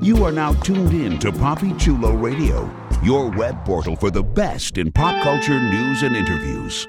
You are now tuned in to Papi Chulo Radio, your web portal for the best in pop culture news and interviews.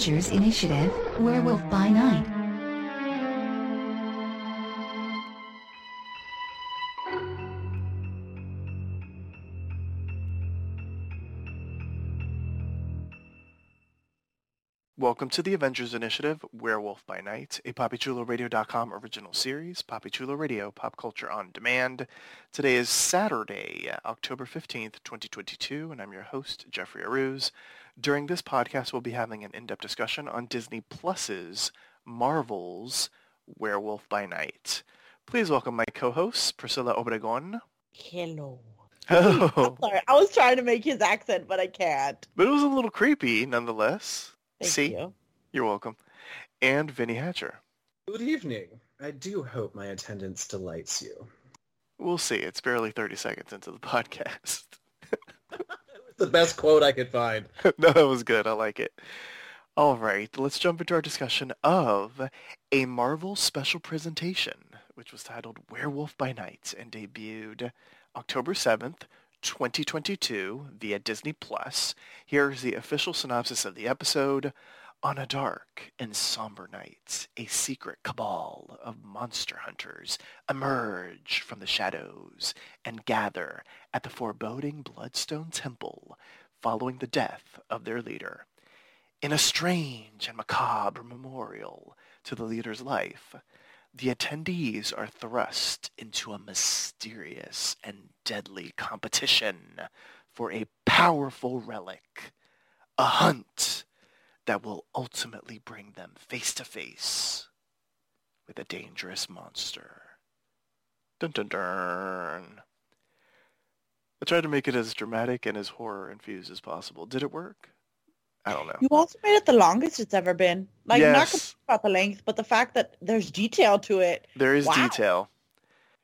Avengers Initiative, Werewolf by Night. Welcome to the Avengers Initiative, Werewolf by Night, a PapiChuloRadio.com original series, Papi Chulo Radio, pop culture on demand. Today is Saturday, October 15th, 2022, and I'm your host, Jeffrey Arauz. During this podcast, we'll be having an in-depth discussion on Disney Plus's Marvel's Werewolf by Night. Please welcome my co-host, Priscilla Obregon. Hello. Oh, I'm sorry. I was trying to make his accent, but I can't. but it was a little creepy nonetheless. Thank See? you. You're welcome. And Vinnie Hatcher. Good evening. I do hope my attendance delights you. We'll see. It's barely 30 seconds into the podcast. the best quote I could find. no, that was good. I like it. All right, let's jump into our discussion of a Marvel special presentation, which was titled Werewolf by Night and debuted October 7th, 2022 via Disney Plus. Here's the official synopsis of the episode. On a dark and somber night, a secret cabal of monster hunters emerge from the shadows and gather at the foreboding Bloodstone Temple following the death of their leader. In a strange and macabre memorial to the leader's life, the attendees are thrust into a mysterious and deadly competition for a powerful relic, a hunt that will ultimately bring them face to face with a dangerous monster. Dun dun dun. I tried to make it as dramatic and as horror infused as possible. Did it work? I don't know. You also made it the longest it's ever been. Like, not Yes. complete about the length, but the fact that there's detail to it. There is Wow. detail.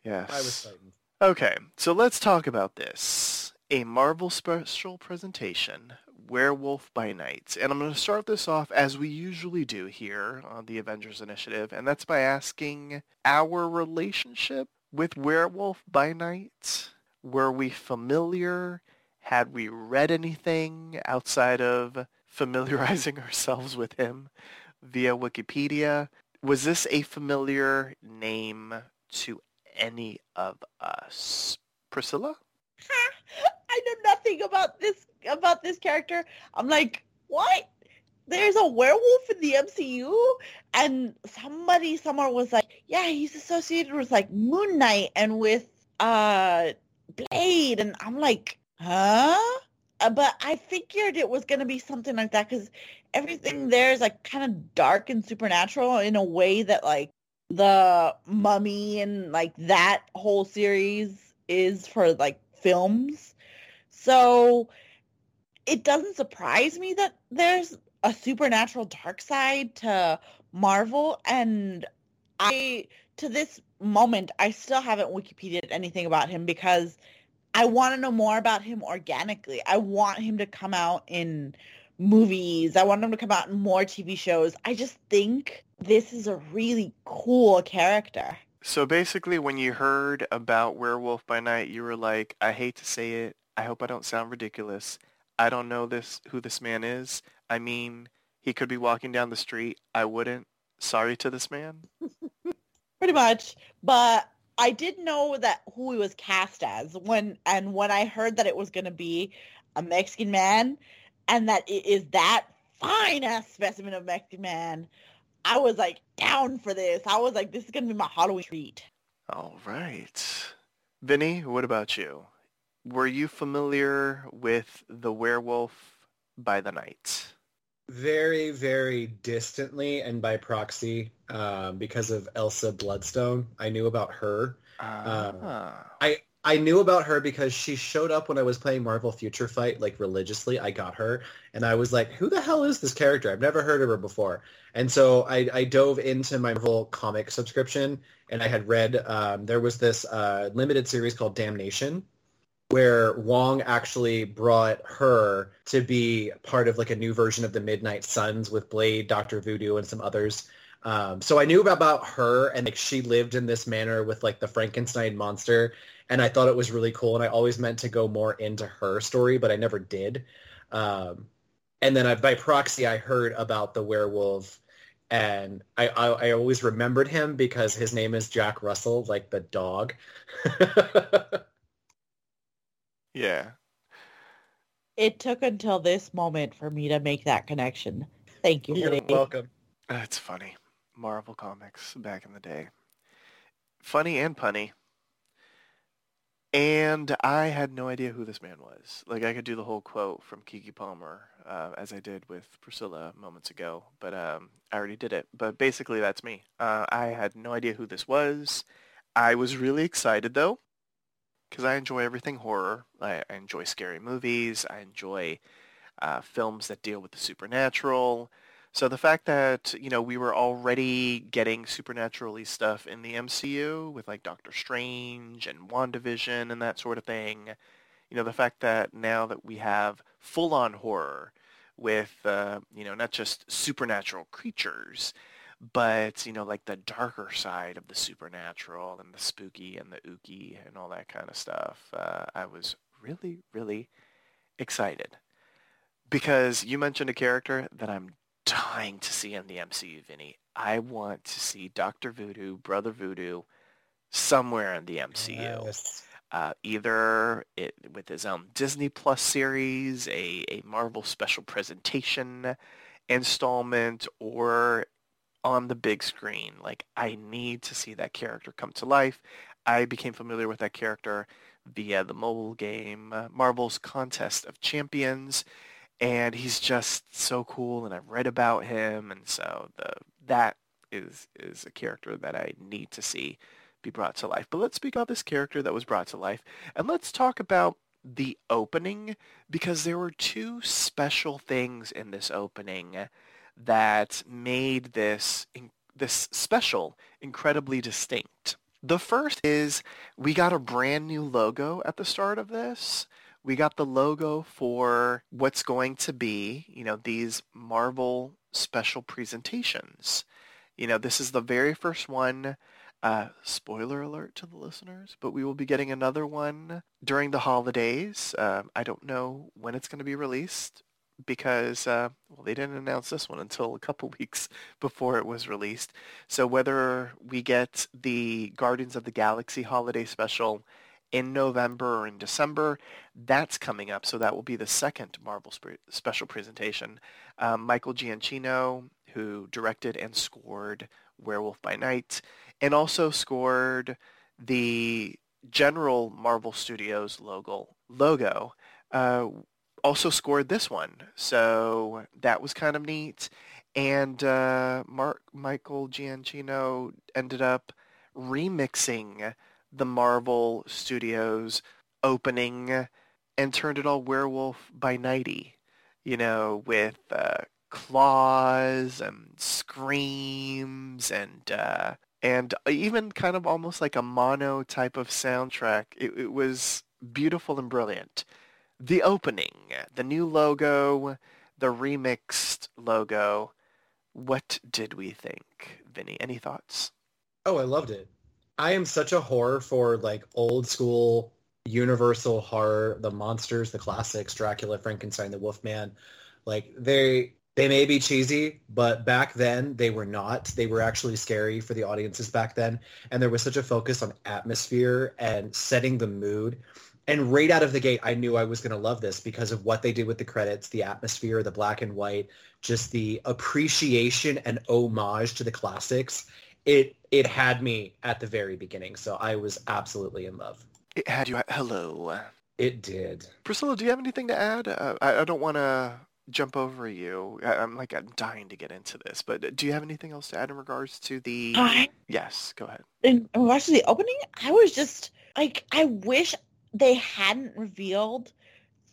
Yes. I was frightened. Okay, so let's talk about this. A Marvel special presentation, Werewolf by Night. And I'm going to start this off as we usually do here on the Avengers Initiative, and that's by asking our relationship with Werewolf by Night. Were we familiar? Had we read anything outside of familiarizing ourselves with him via Wikipedia? Was this a familiar name to any of us? Priscilla? I know nothing about this about this character. I'm like, what? There's a werewolf in the MCU, and somebody somewhere was like, yeah, he's associated with like Moon Knight and with uh Blade, and I'm like, huh? Uh, but I figured it was gonna be something like that because everything there is like kind of dark and supernatural in a way that like the Mummy and like that whole series is for like films. So it doesn't surprise me that there's a supernatural dark side to Marvel and I to this moment I still haven't Wikipedia'd anything about him because I want to know more about him organically. I want him to come out in movies. I want him to come out in more TV shows. I just think this is a really cool character. So basically, when you heard about Werewolf by Night, you were like, I hate to say it. I hope I don't sound ridiculous. I don't know this who this man is. I mean, he could be walking down the street. I wouldn't. Sorry to this man. pretty much. But I did know that who he was cast as when and when I heard that it was going to be a Mexican man and that it is that fine ass specimen of Mexican man, I was like down for this. I was like, this is going to be my Halloween treat. All right. Vinnie, what about you? Were you familiar with the werewolf by the night? Very, very distantly and by proxy um, because of Elsa Bloodstone. I knew about her. Ah. I I knew about her because she showed up when I was playing Marvel Future Fight like religiously. I got her and I was like, who the hell is this character? I've never heard of her before. And so I, I dove into my Marvel comic subscription and I had read um, there was this uh, limited series called Damnation where Wong actually brought her to be part of like a new version of the Midnight Suns with Blade, Doctor Voodoo, and some others. Um, so I knew about her and like she lived in this manor with like the Frankenstein monster, and I thought it was really cool. And I always meant to go more into her story, but I never did. Um, and then I, by proxy, I heard about the werewolf, and I, I I always remembered him because his name is Jack Russell, like the dog. Yeah. It took until this moment for me to make that connection. Thank you. You're Vinnie. welcome. That's funny. Marvel Comics back in the day. Funny and punny. And I had no idea who this man was. Like I could do the whole quote from Keke Palmer, uh, as I did with Priscilla moments ago, but um, I already did it. But basically, that's me. Uh, I had no idea who this was. I was really excited though, because I enjoy everything horror. I, I enjoy scary movies. I enjoy uh, films that deal with the supernatural. So the fact that, you know, we were already getting supernaturally stuff in the MCU with like Doctor Strange and WandaVision and that sort of thing, you know, the fact that now that we have full-on horror with, uh, you know, not just supernatural creatures, but, you know, like the darker side of the supernatural and the spooky and the ooky and all that kind of stuff, uh, I was really, really excited. Because you mentioned a character that I'm dying to see in the MCU, Vinnie. I want to see Doctor Voodoo, Brother Voodoo, somewhere in the MCU. Yes. Uh, either it, with his own Disney Plus series, a, a Marvel special presentation installment, or on the big screen. Like, I need to see that character come to life. I became familiar with that character via the mobile game uh, Marvel's Contest of Champions and he's just so cool and I've read about him and so the that is is a character that I need to see be brought to life. But let's speak about this character that was brought to life and let's talk about the opening because there were two special things in this opening that made this this special incredibly distinct. The first is we got a brand new logo at the start of this we got the logo for what's going to be, you know, these Marvel special presentations. You know, this is the very first one. Uh, spoiler alert to the listeners, but we will be getting another one during the holidays. Um, I don't know when it's going to be released because, uh, well, they didn't announce this one until a couple weeks before it was released. So whether we get the Guardians of the Galaxy holiday special in November or in December. That's coming up, so that will be the second Marvel sp- special presentation. Um, Michael Giacchino, who directed and scored Werewolf by Night, and also scored the general Marvel Studios logo. Logo uh, also scored this one, so that was kind of neat. And uh, Mark Michael Giacchino ended up remixing the Marvel Studios opening and turned it all werewolf by nighty, you know, with uh, claws and screams and uh, and even kind of almost like a mono type of soundtrack. It, it was beautiful and brilliant. The opening, the new logo, the remixed logo. What did we think, Vinnie? Any thoughts? Oh, I loved it. I am such a horror for like old school universal horror, the monsters, the classics, Dracula, Frankenstein, the Wolfman. Like they They may be cheesy, but back then they were not. They were actually scary for the audiences back then. And there was such a focus on atmosphere and setting the mood. And right out of the gate, I knew I was going to love this because of what they did with the credits, the atmosphere, the black and white, just the appreciation and homage to the classics. It it had me at the very beginning, so I was absolutely in love. It had you at hello. It did. Priscilla, do you have anything to add? Uh, I, I don't want to jump over you. I, I'm like I'm dying to get into this, but do you have anything else to add in regards to the? I Yes, go ahead. in in watching the opening, I was just like, I wish they hadn't revealed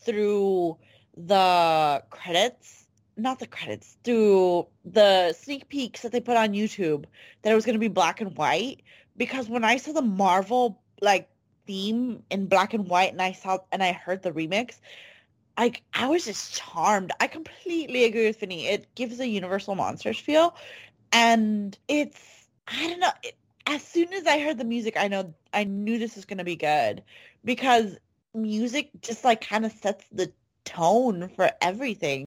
through the credits, not the credits, through the sneak peeks that they put on YouTube that it was going to be black and white. Because when I saw the Marvel like theme in black and white, and I saw and I heard the remix, like I was just charmed. I completely agree with Vinny. It gives a Universal Monsters feel, and it's I don't know. It, as soon as I heard the music, I know I knew this was gonna be good because music just like kind of sets the tone for everything,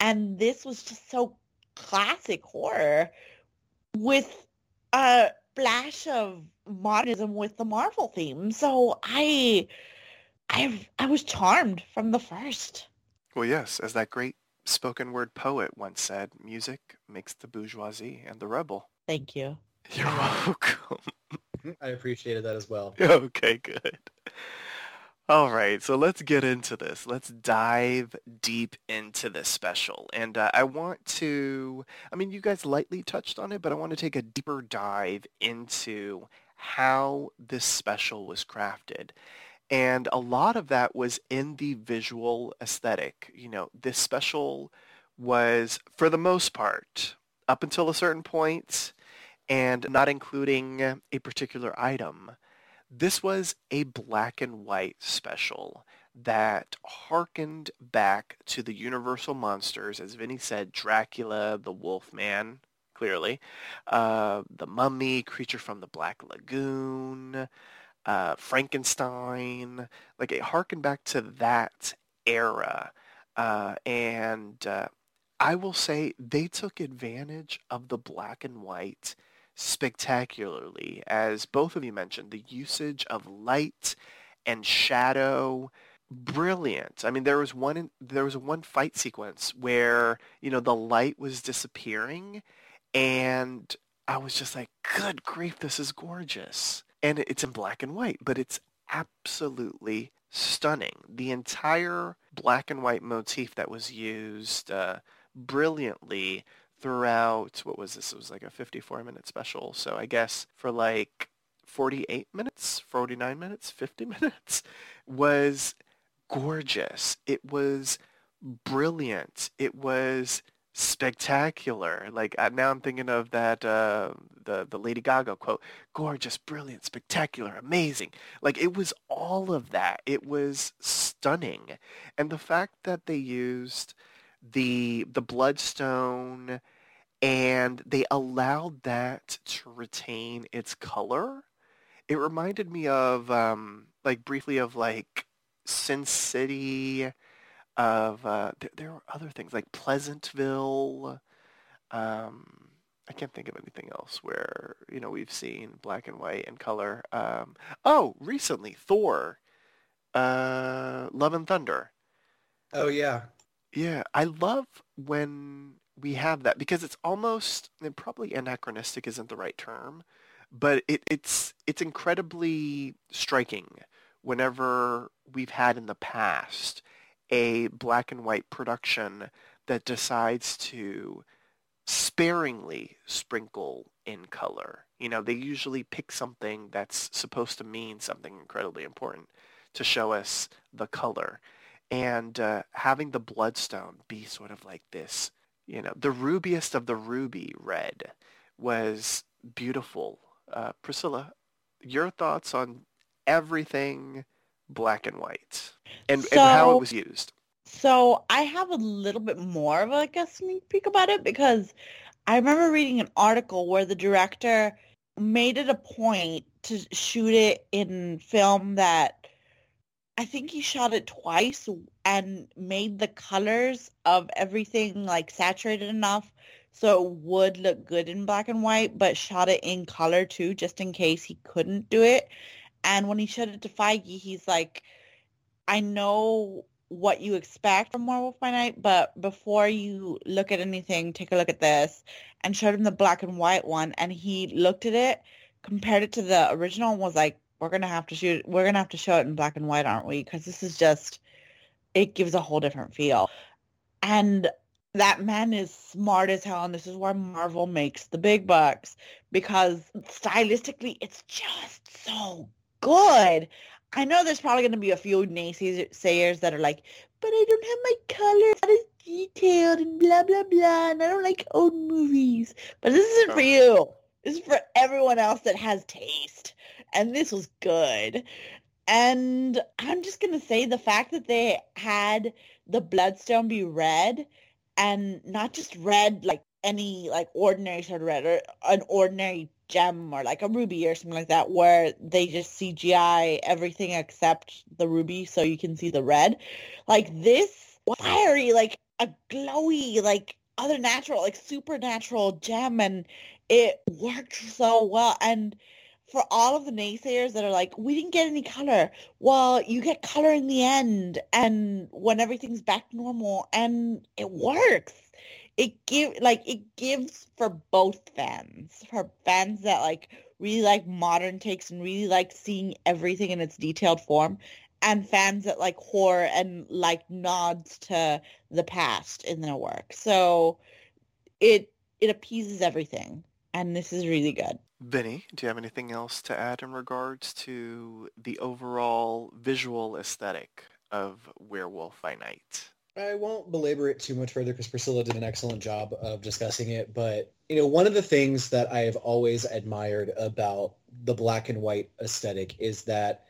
and this was just so classic horror with a flash of modernism with the Marvel theme. So I, I, I was charmed from the first. Well, yes, as that great spoken word poet once said, music makes the bourgeoisie and the rebel. Thank you. You're welcome. I appreciated that as well. okay, good. All right, so let's get into this. Let's dive deep into this special. And uh, I want to, I mean, you guys lightly touched on it, but I want to take a deeper dive into how this special was crafted. And a lot of that was in the visual aesthetic. You know, this special was, for the most part, up until a certain point, and not including a particular item, this was a black and white special that harkened back to the Universal monsters, as Vinnie said, Dracula, the Wolfman, clearly, uh, the Mummy, Creature from the Black Lagoon, uh, Frankenstein. Like it harkened back to that era, uh, and uh, I will say they took advantage of the black and white spectacularly, as both of you mentioned, the usage of light and shadow, brilliant. I mean, there was one there was one fight sequence where you know the light was disappearing, and I was just like, "Good grief, this is gorgeous!" And it's in black and white, but it's absolutely stunning. The entire black and white motif that was used uh, brilliantly throughout what was this? It was like a 54 minute special. So i guess for like 48 minutes 49 minutes 50 minutes was gorgeous. It was brilliant. It was spectacular. Like uh, now i'm thinking of that uh, the the lady gaga quote gorgeous brilliant spectacular amazing. Like it was all of that. It was stunning. And the fact that they used the the bloodstone and they allowed that to retain its color. It reminded me of um like briefly of like sin city of uh th- there were other things like pleasantville. Um i can't think of anything else where you know we've seen black and white and color. Um oh recently thor uh love and thunder. Oh yeah. Yeah, I love when we have that because it's almost and probably anachronistic isn't the right term, but it, it's it's incredibly striking whenever we've had in the past a black and white production that decides to sparingly sprinkle in color. You know, they usually pick something that's supposed to mean something incredibly important to show us the color and uh, having the bloodstone be sort of like this, you know, the rubiest of the ruby red was beautiful. Uh, Priscilla, your thoughts on everything black and white and, and how it was used? So I have a little bit more of like a sneak peek about it because I remember reading an article where the director made it a point to shoot it in film that I think he shot it twice and made the colors of everything like saturated enough so it would look good in black and white, but shot it in color too, just in case he couldn't do it. And when he showed it to Feige, he's like, I know what you expect from Werewolf by Night, but before you look at anything, take a look at this. And showed him the black and white one, and he looked at it, compared it to the original, and was like, "We're gonna have to shoot. We're gonna have to show it in black and white, aren't we? Because this is just, it gives a whole different feel." And that man is smart as hell, and this is where Marvel makes the big bucks because stylistically, it's just so good. I know there's probably going to be a few naysayers that are like, but I don't have my colors that is detailed and blah, blah, blah, and I don't like old movies. But this isn't for you. This is for everyone else that has taste. And this was good. And I'm just going to say the fact that they had the Bloodstone be red and not just red like any like ordinary sort of red or an ordinary gem or like a ruby or something like that where they just CGI everything except the ruby so you can see the red. Like this fiery, like a glowy, like other natural, like supernatural gem and it worked so well. And for all of the naysayers that are like, we didn't get any color. Well, you get color in the end and when everything's back to normal and it works. It give like it gives for both fans for fans that like really like modern takes and really like seeing everything in its detailed form and fans that like horror and like nods to the past in their work. So it it appeases everything and this is really good Vinnie, do you have anything else to add in regards to the overall visual aesthetic of Werewolf by Night? I won't belabor it too much further because Priscilla did an excellent job of discussing it. But, you know, one of the things that I have always admired about the black and white aesthetic is that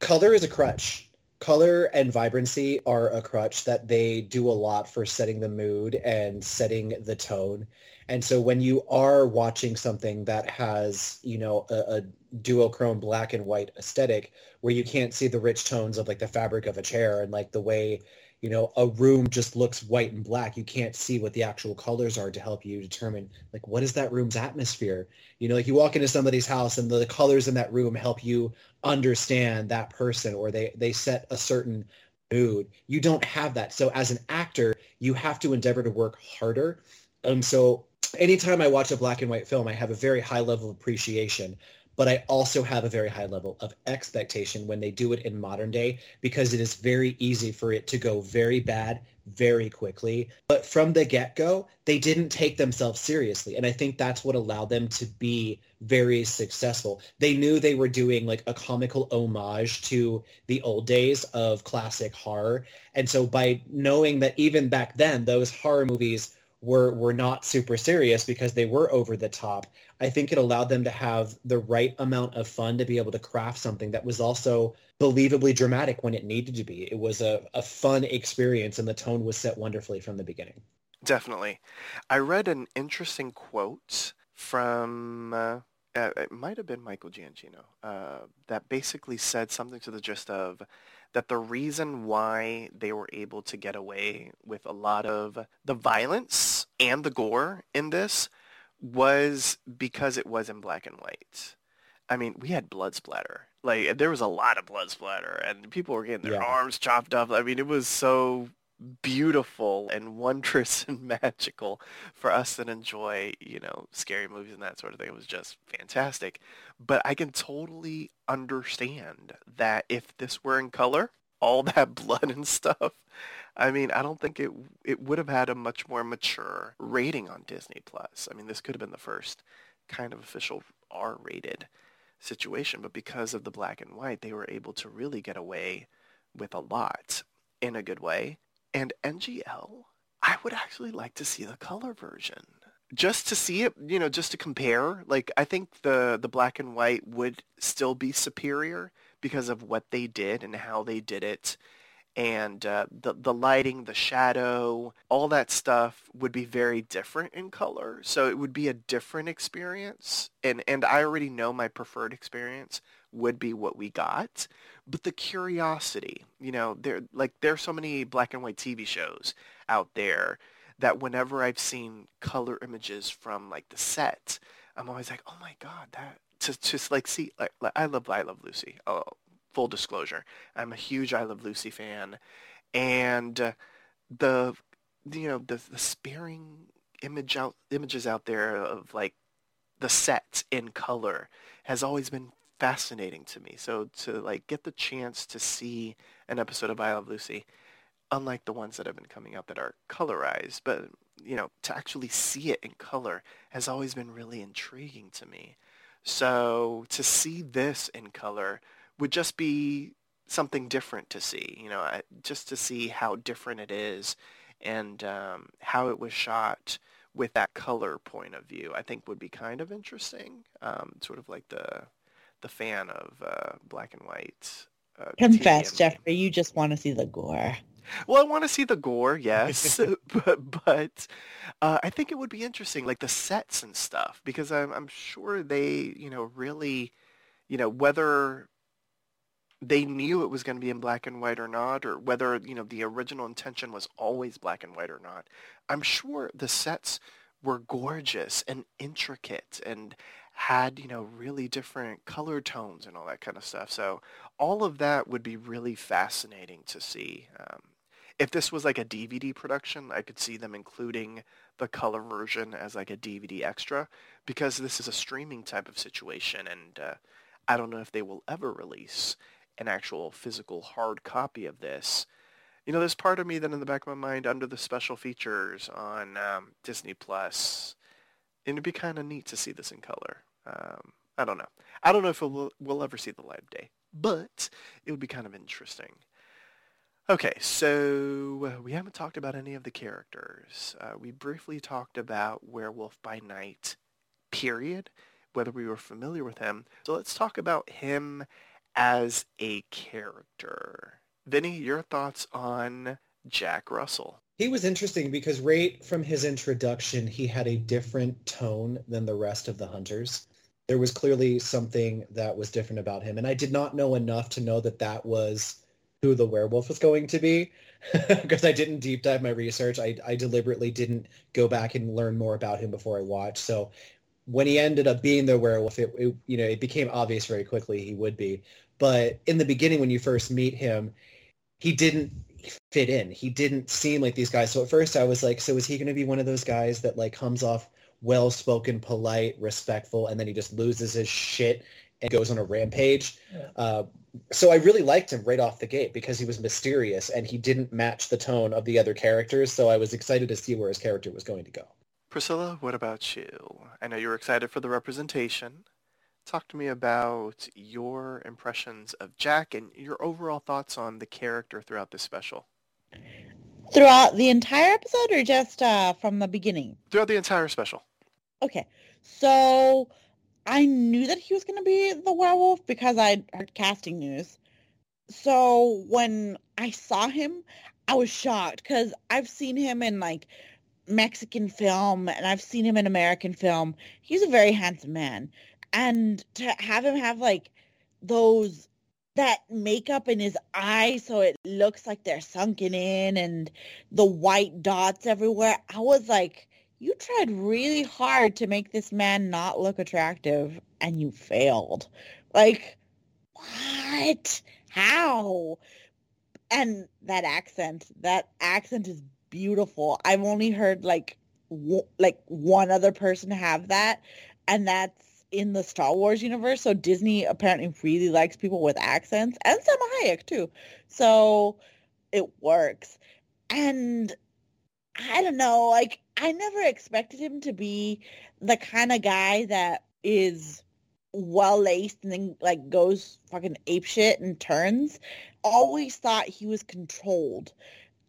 color is a crutch. Color and vibrancy are a crutch that they do a lot for setting the mood and setting the tone. And so when you are watching something that has, you know, a, a duochrome black and white aesthetic where you can't see the rich tones of like the fabric of a chair and like the way you know, a room just looks white and black. You can't see what the actual colors are to help you determine like what is that room's atmosphere. You know, like you walk into somebody's house and the colors in that room help you understand that person or they they set a certain mood. You don't have that. So as an actor, you have to endeavor to work harder. And so anytime I watch a black and white film, I have a very high level of appreciation but I also have a very high level of expectation when they do it in modern day because it is very easy for it to go very bad very quickly. But from the get-go, they didn't take themselves seriously. And I think that's what allowed them to be very successful. They knew they were doing like a comical homage to the old days of classic horror. And so by knowing that even back then, those horror movies were were not super serious because they were over the top. I think it allowed them to have the right amount of fun to be able to craft something that was also believably dramatic when it needed to be. It was a, a fun experience and the tone was set wonderfully from the beginning. Definitely. I read an interesting quote from, uh, uh, it might have been Michael Giacchino, uh, that basically said something to the gist of, that the reason why they were able to get away with a lot of the violence and the gore in this was because it was in black and white. I mean, we had blood splatter. Like there was a lot of blood splatter and people were getting their yeah. arms chopped off. I mean, it was so beautiful and wondrous and magical for us that enjoy, you know, scary movies and that sort of thing. It was just fantastic. But I can totally understand that if this were in color, all that blood and stuff, I mean, I don't think it it would have had a much more mature rating on Disney Plus. I mean, this could have been the first kind of official R-rated situation, but because of the black and white, they were able to really get away with a lot in a good way and NGL, I would actually like to see the color version. Just to see it, you know, just to compare. Like I think the the black and white would still be superior because of what they did and how they did it and uh, the the lighting, the shadow, all that stuff would be very different in color. So it would be a different experience, and and I already know my preferred experience would be what we got. But the curiosity, you know, there like there's so many black and white TV shows out there that whenever I've seen color images from like the set, I'm always like, oh my god, that to just like see like, like I love I love Lucy. Oh, full disclosure, I'm a huge I Love Lucy fan, and uh, the you know the the sparing image out images out there of like the sets in color has always been fascinating to me. So to like get the chance to see an episode of I Love Lucy, unlike the ones that have been coming out that are colorized, but you know, to actually see it in color has always been really intriguing to me. So to see this in color would just be something different to see, you know, just to see how different it is and um, how it was shot with that color point of view, I think would be kind of interesting. Um, sort of like the the fan of uh, black and white. Uh, Confess, Jeffrey, you just want to see the gore. Well, I want to see the gore, yes, but but uh, I think it would be interesting, like the sets and stuff, because I'm I'm sure they, you know, really, you know, whether they knew it was going to be in black and white or not, or whether you know the original intention was always black and white or not. I'm sure the sets were gorgeous and intricate and had you know really different color tones and all that kind of stuff. So all of that would be really fascinating to see. Um, if this was like a DVD production, I could see them including the color version as like a DVD extra because this is a streaming type of situation and uh, I don't know if they will ever release an actual physical hard copy of this. You know, there's part of me that in the back of my mind under the special features on um, Disney Plus, it'd be kind of neat to see this in color. Um, I don't know. I don't know if we'll, we'll ever see the light of day, but it would be kind of interesting. Okay, so uh, we haven't talked about any of the characters. Uh, we briefly talked about Werewolf by Night, period, whether we were familiar with him. So let's talk about him as a character. Vinnie, your thoughts on Jack Russell? He was interesting because right from his introduction, he had a different tone than the rest of the hunters. There was clearly something that was different about him. And I did not know enough to know that that was who the werewolf was going to be because I didn't deep dive my research. I, I deliberately didn't go back and learn more about him before I watched. So when he ended up being the werewolf, it, it, you know it became obvious very quickly he would be. But in the beginning, when you first meet him, he didn't fit in. He didn't seem like these guys. So at first, I was like, so is he going to be one of those guys that like comes off well-spoken, polite, respectful, and then he just loses his shit and goes on a rampage? Yeah. Uh, so I really liked him right off the gate because he was mysterious and he didn't match the tone of the other characters. So I was excited to see where his character was going to go. Priscilla, what about you? I know you're excited for the representation. Talk to me about your impressions of Jack and your overall thoughts on the character throughout this special. Throughout the entire episode or just uh, from the beginning? Throughout the entire special. Okay. So I knew that he was going to be the werewolf because I heard casting news. So when I saw him, I was shocked because I've seen him in like Mexican film and I've seen him in American film. He's a very handsome man. And to have him have like those that makeup in his eyes so it looks like they're sunken in and the white dots everywhere, I was like, you tried really hard to make this man not look attractive and you failed. Like, what? How? And that accent, that accent is beautiful. I've only heard like w- like one other person have that and that's in the Star Wars universe. So Disney apparently really likes people with accents and Salma Hayek too. So it works. And I don't know, like I never expected him to be the kind of guy that is well laced and then like goes fucking ape shit and turns. Always thought he was controlled.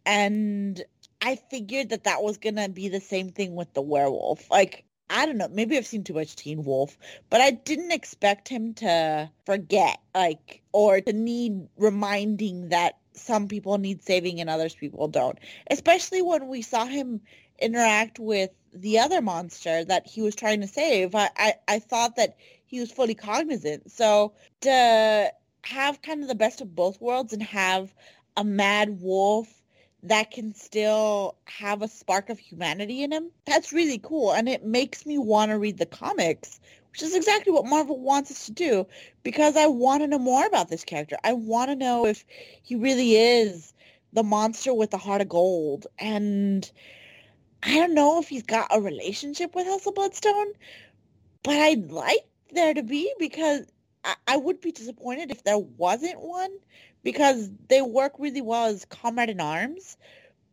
And I figured that that was going to be the same thing with the werewolf. Like I don't know, maybe I've seen too much Teen Wolf, but I didn't expect him to forget, like, or to need reminding that some people need saving and others people don't. Especially when we saw him interact with the other monster that he was trying to save. I, I, I thought that he was fully cognizant. So to have kind of the best of both worlds and have a mad wolf that can still have a spark of humanity in him, that's really cool. And it makes me want to read the comics, which is exactly what Marvel wants us to do because I want to know more about this character. I want to know if he really is the monster with the heart of gold. And I don't know if he's got a relationship with Elsa Bloodstone, but I'd like there to be because I, I would be disappointed if there wasn't one because they work really well as comrade in arms.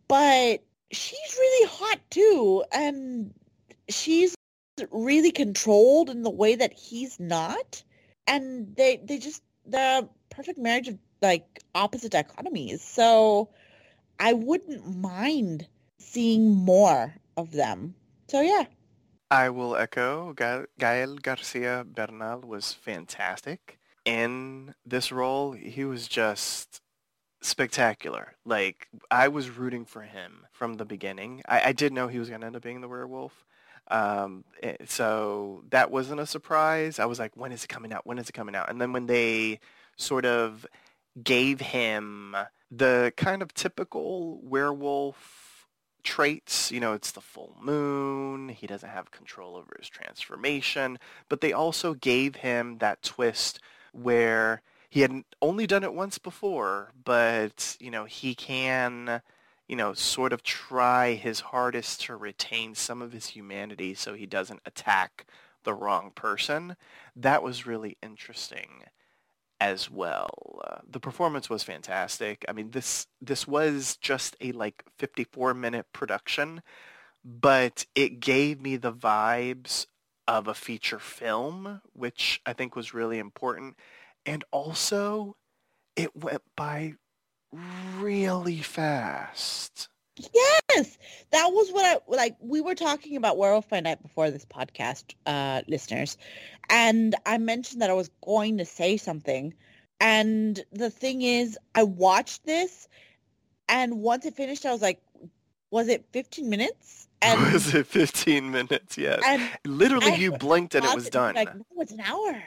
But she's really hot too, and she's really controlled in the way that he's not. And they they just the perfect marriage of like opposite dichotomies. So I wouldn't mind seeing more of them. So yeah. I will echo Gael Garcia Bernal was fantastic. In this role, he was just spectacular. Like, I was rooting for him from the beginning. I, I did know he was going to end up being the werewolf. Um, eh, so that wasn't a surprise. I was like, when is it coming out? When is it coming out? And then when they sort of gave him the kind of typical werewolf traits. You know, it's the full moon. He doesn't have control over his transformation. But they also gave him that twist where he had only done it once before, but, you know, he can, you know, sort of try his hardest to retain some of his humanity so he doesn't attack the wrong person. That was really interesting as well. Uh, the performance was fantastic. I mean, this this was just a like 54 minute production, but it gave me the vibes of a feature film, which I think was really important. And also, it went by really fast. Yes, that was what I like. We were talking about Werewolf by Night before this podcast, uh, listeners, and I mentioned that I was going to say something. And the thing is, I watched this, and once it finished, I was like, "Was it 15 minutes?" And was it 15 minutes? Yes. And Literally, I you blinked and it was done. Like, no, it's an hour.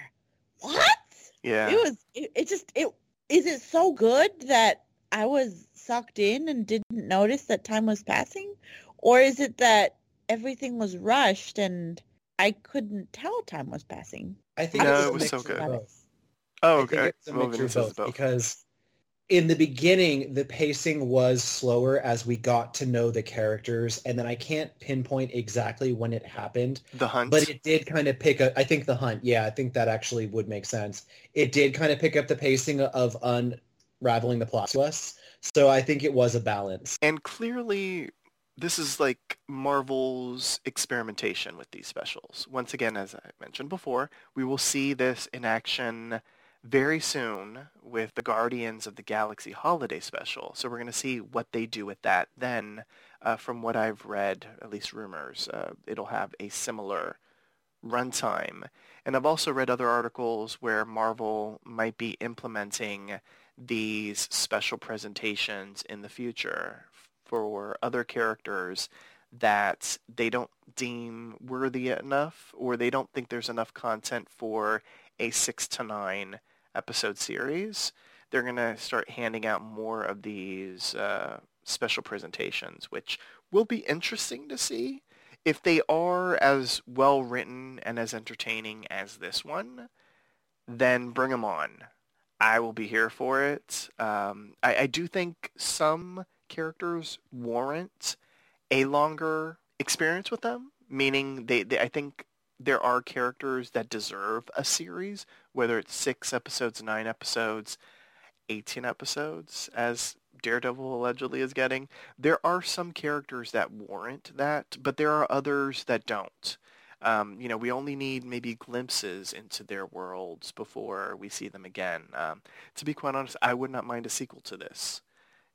What? Yeah. It was. It, it just. It is it so good that I was sucked in and didn't notice that time was passing? Or is it that everything was rushed and I couldn't tell time was passing? I think no, it was so good. Oh, okay. It's a mixture of both, both because in the beginning, the pacing was slower as we got to know the characters, and then I can't pinpoint exactly when it happened. The hunt, but it did kind of pick up. I think the hunt. Yeah, I think that actually would make sense. It did kind of pick up the pacing of unraveling the plot to us. So I think it was a balance. And clearly, this is like Marvel's experimentation with these specials. Once again, as I mentioned before, we will see this in action very soon with the Guardians of the Galaxy holiday special. So we're going to see what they do with that then. Uh, from what I've read, at least rumors, uh, it'll have a similar runtime. And I've also read other articles where Marvel might be implementing these special presentations in the future for other characters that they don't deem worthy enough or they don't think there's enough content for a six to nine episode series. They're going to start handing out more of these uh, special presentations, which will be interesting to see. If they are as well written and as entertaining as this one, then bring them on. I will be here for it. Um, I, I do think some characters warrant a longer experience with them, meaning they, they I think there are characters that deserve a series, whether it's six episodes, nine episodes, 18 episodes, as Daredevil allegedly is getting. There are some characters that warrant that, but there are others that don't. Um, you know, we only need maybe glimpses into their worlds before we see them again. Um, to be quite honest, I would not mind a sequel to this.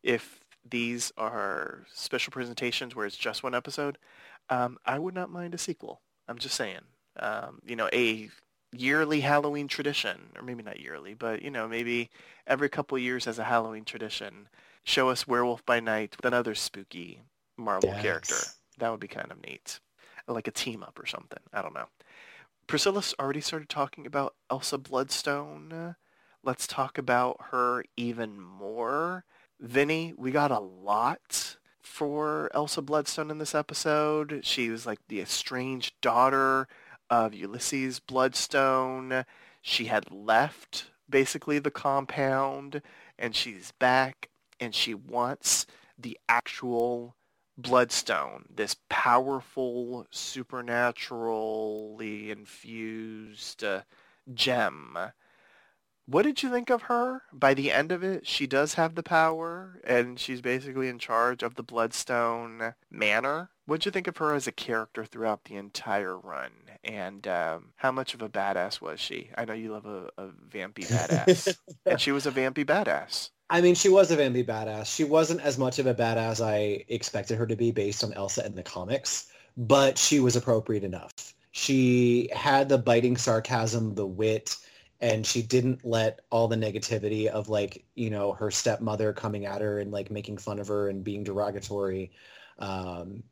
If these are special presentations where it's just one episode, um, I would not mind a sequel. I'm just saying. Um, you know, a yearly Halloween tradition, or maybe not yearly, but you know, maybe every couple years as a Halloween tradition, show us Werewolf by Night with another spooky Marvel Yes. character. That would be kind of neat. Like a team up or something. I don't know. Priscilla's already started talking about Elsa Bloodstone. Let's talk about her even more. Vinnie, we got a lot for Elsa Bloodstone in this episode. She was like the estranged daughter of Ulysses Bloodstone. She had left basically the compound and she's back and she wants the actual Bloodstone, this powerful, supernaturally infused uh, gem. What did you think of her? By the end of it, she does have the power, and she's basically in charge of the Bloodstone Manor. What'd you think of her as a character throughout the entire run? And um, how much of a badass was she? I know you love a, a vampy badass, and she was a vampy badass. I mean, she was a vampy badass. She wasn't as much of a badass I expected her to be based on Elsa in the comics, but she was appropriate enough. She had the biting sarcasm, the wit, and she didn't let all the negativity of like, you know, her stepmother coming at her and like making fun of her and being derogatory. Um,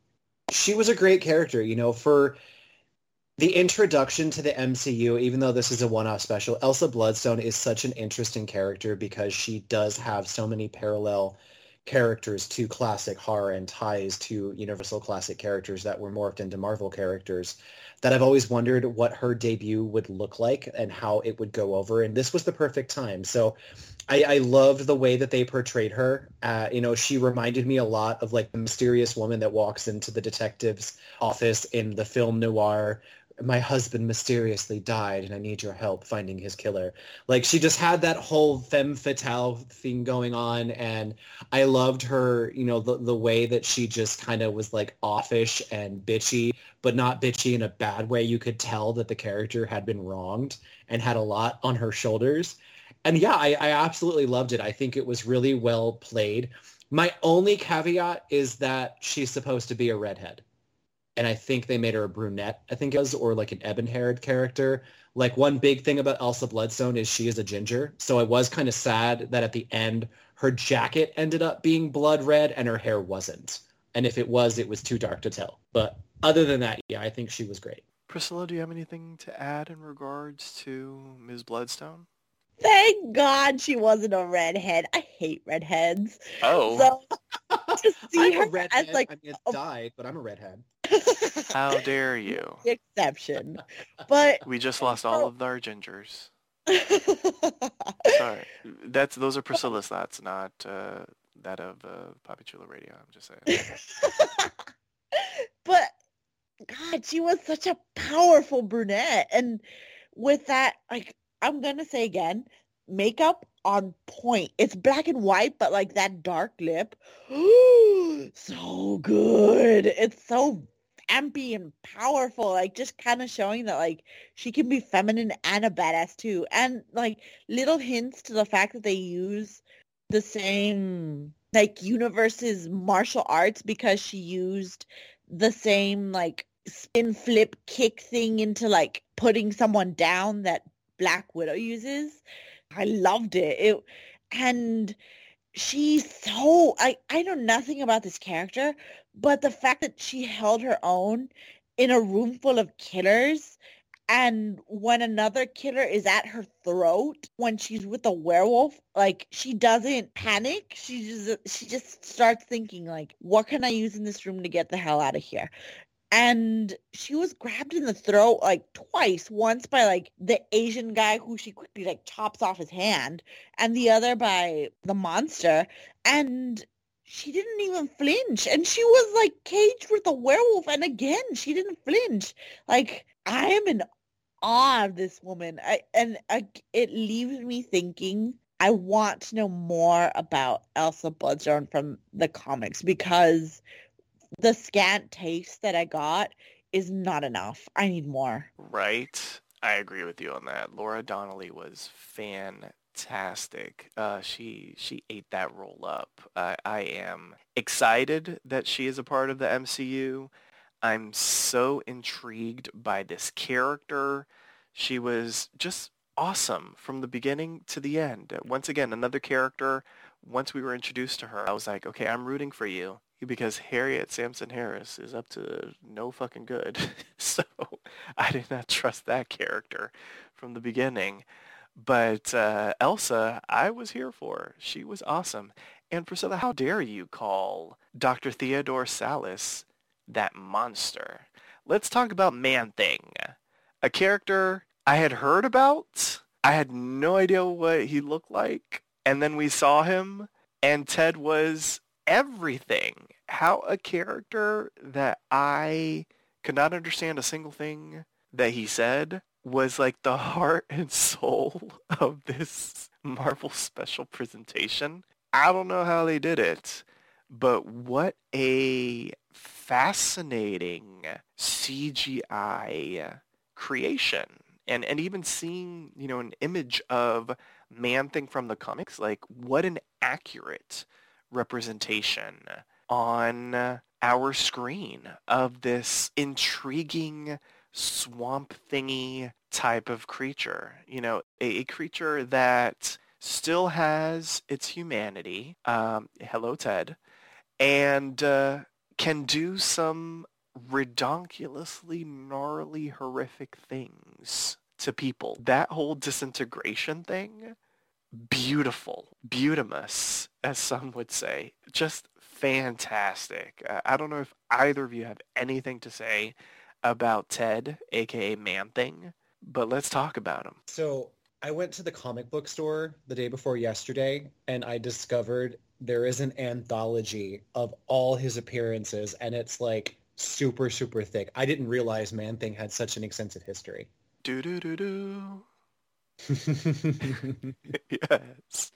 she was a great character, you know, for the introduction to the MCU, even though this is a one-off special, Elsa Bloodstone is such an interesting character because she does have so many parallel characters to classic horror and ties to Universal classic characters that were morphed into Marvel characters that I've always wondered what her debut would look like and how it would go over. And this was the perfect time. So I, I loved the way that they portrayed her. Uh, you know, she reminded me a lot of like the mysterious woman that walks into the detective's office in the film noir my husband mysteriously died and I need your help finding his killer. Like she just had that whole femme fatale thing going on and I loved her, you know, the, the way that she just kind of was like offish and bitchy, but not bitchy in a bad way. You could tell that the character had been wronged and had a lot on her shoulders. And yeah, I, I absolutely loved it. I think it was really well played. My only caveat is that she's supposed to be a redhead and I think they made her a brunette, I think it was, or like an ebon-haired character. Like one big thing about Elsa Bloodstone is she is a ginger. So I was kind of sad that at the end her jacket ended up being blood red and her hair wasn't. And if it was, it was too dark to tell. But other than that, yeah, I think she was great. Priscilla, do you have anything to add in regards to Ms. Bloodstone? Thank God she wasn't a redhead. I hate redheads. Oh, So to see I'm her a redhead. as like I mean, it a- died, but I'm a redhead. How dare you? the exception, but We just lost all of our gingers. Sorry, that's those are Priscilla's thoughts, not uh, that of uh, Papi Chulo Radio. I'm just saying. but God, she was such a powerful brunette, and with that, like I'm gonna say again, makeup on point. It's black and white, but like that dark lip, so good. It's so ampy and powerful, like just kind of showing that like she can be feminine and a badass too, and like little hints to the fact that they use the same like universe's martial arts because she used the same like spin flip kick thing into like putting someone down that Black Widow uses. I loved it. It and she's so I I know nothing about this character, but the fact that she held her own in a room full of killers and when another killer is at her throat when she's with a werewolf like she doesn't panic she just she just starts thinking like what can i use in this room to get the hell out of here and she was grabbed in the throat like twice once by like the asian guy who she quickly like chops off his hand and the other by the monster and she didn't even flinch and she was like caged with a werewolf and again she didn't flinch. Like i am in awe of this woman. I, and I, it leaves me thinking i want to know more about elsa bloodstone from the comics because the scant taste that i got is not enough i need more Right. I agree with you on that. Laura Donnelly was fantastic. Uh, she she ate that role up. I I am excited that she is a part of the MCU. I'm so intrigued by this character. She was just awesome from the beginning to the end. Once again, another character. Once we were introduced to her, I was like, okay, I'm rooting for you because Harriet Sansom Harris is up to no fucking good. so I did not trust that character from the beginning. But uh, Elsa, I was here for. She was awesome. And Priscilla, how dare you call Dr. Theodore Sallis that monster? Let's talk about Man-Thing, a character I had heard about. I had no idea what he looked like. And then we saw him, and Ted was everything. How a character that I could not understand a single thing that he said was like the heart and soul of this Marvel special presentation. I don't know how they did it, but what a fascinating CGI creation. And and even seeing, you know, an image of Man-Thing from the comics, like what an accurate representation on our screen of this intriguing swamp thingy type of creature. You know, a, a creature that still has its humanity. Um, hello, Ted. And uh, can do some redonkulously gnarly, horrific things to people. That whole disintegration thing, beautiful, beautimous, as some would say. Just fantastic. Uh, I don't know if either of you have anything to say about Ted, aka Man Thing, but let's talk about him. So I went to the comic book store the day before yesterday and I discovered there is an anthology of all his appearances and it's like super, super thick. I didn't realize Man Thing had such an extensive history. Do do do do. yes.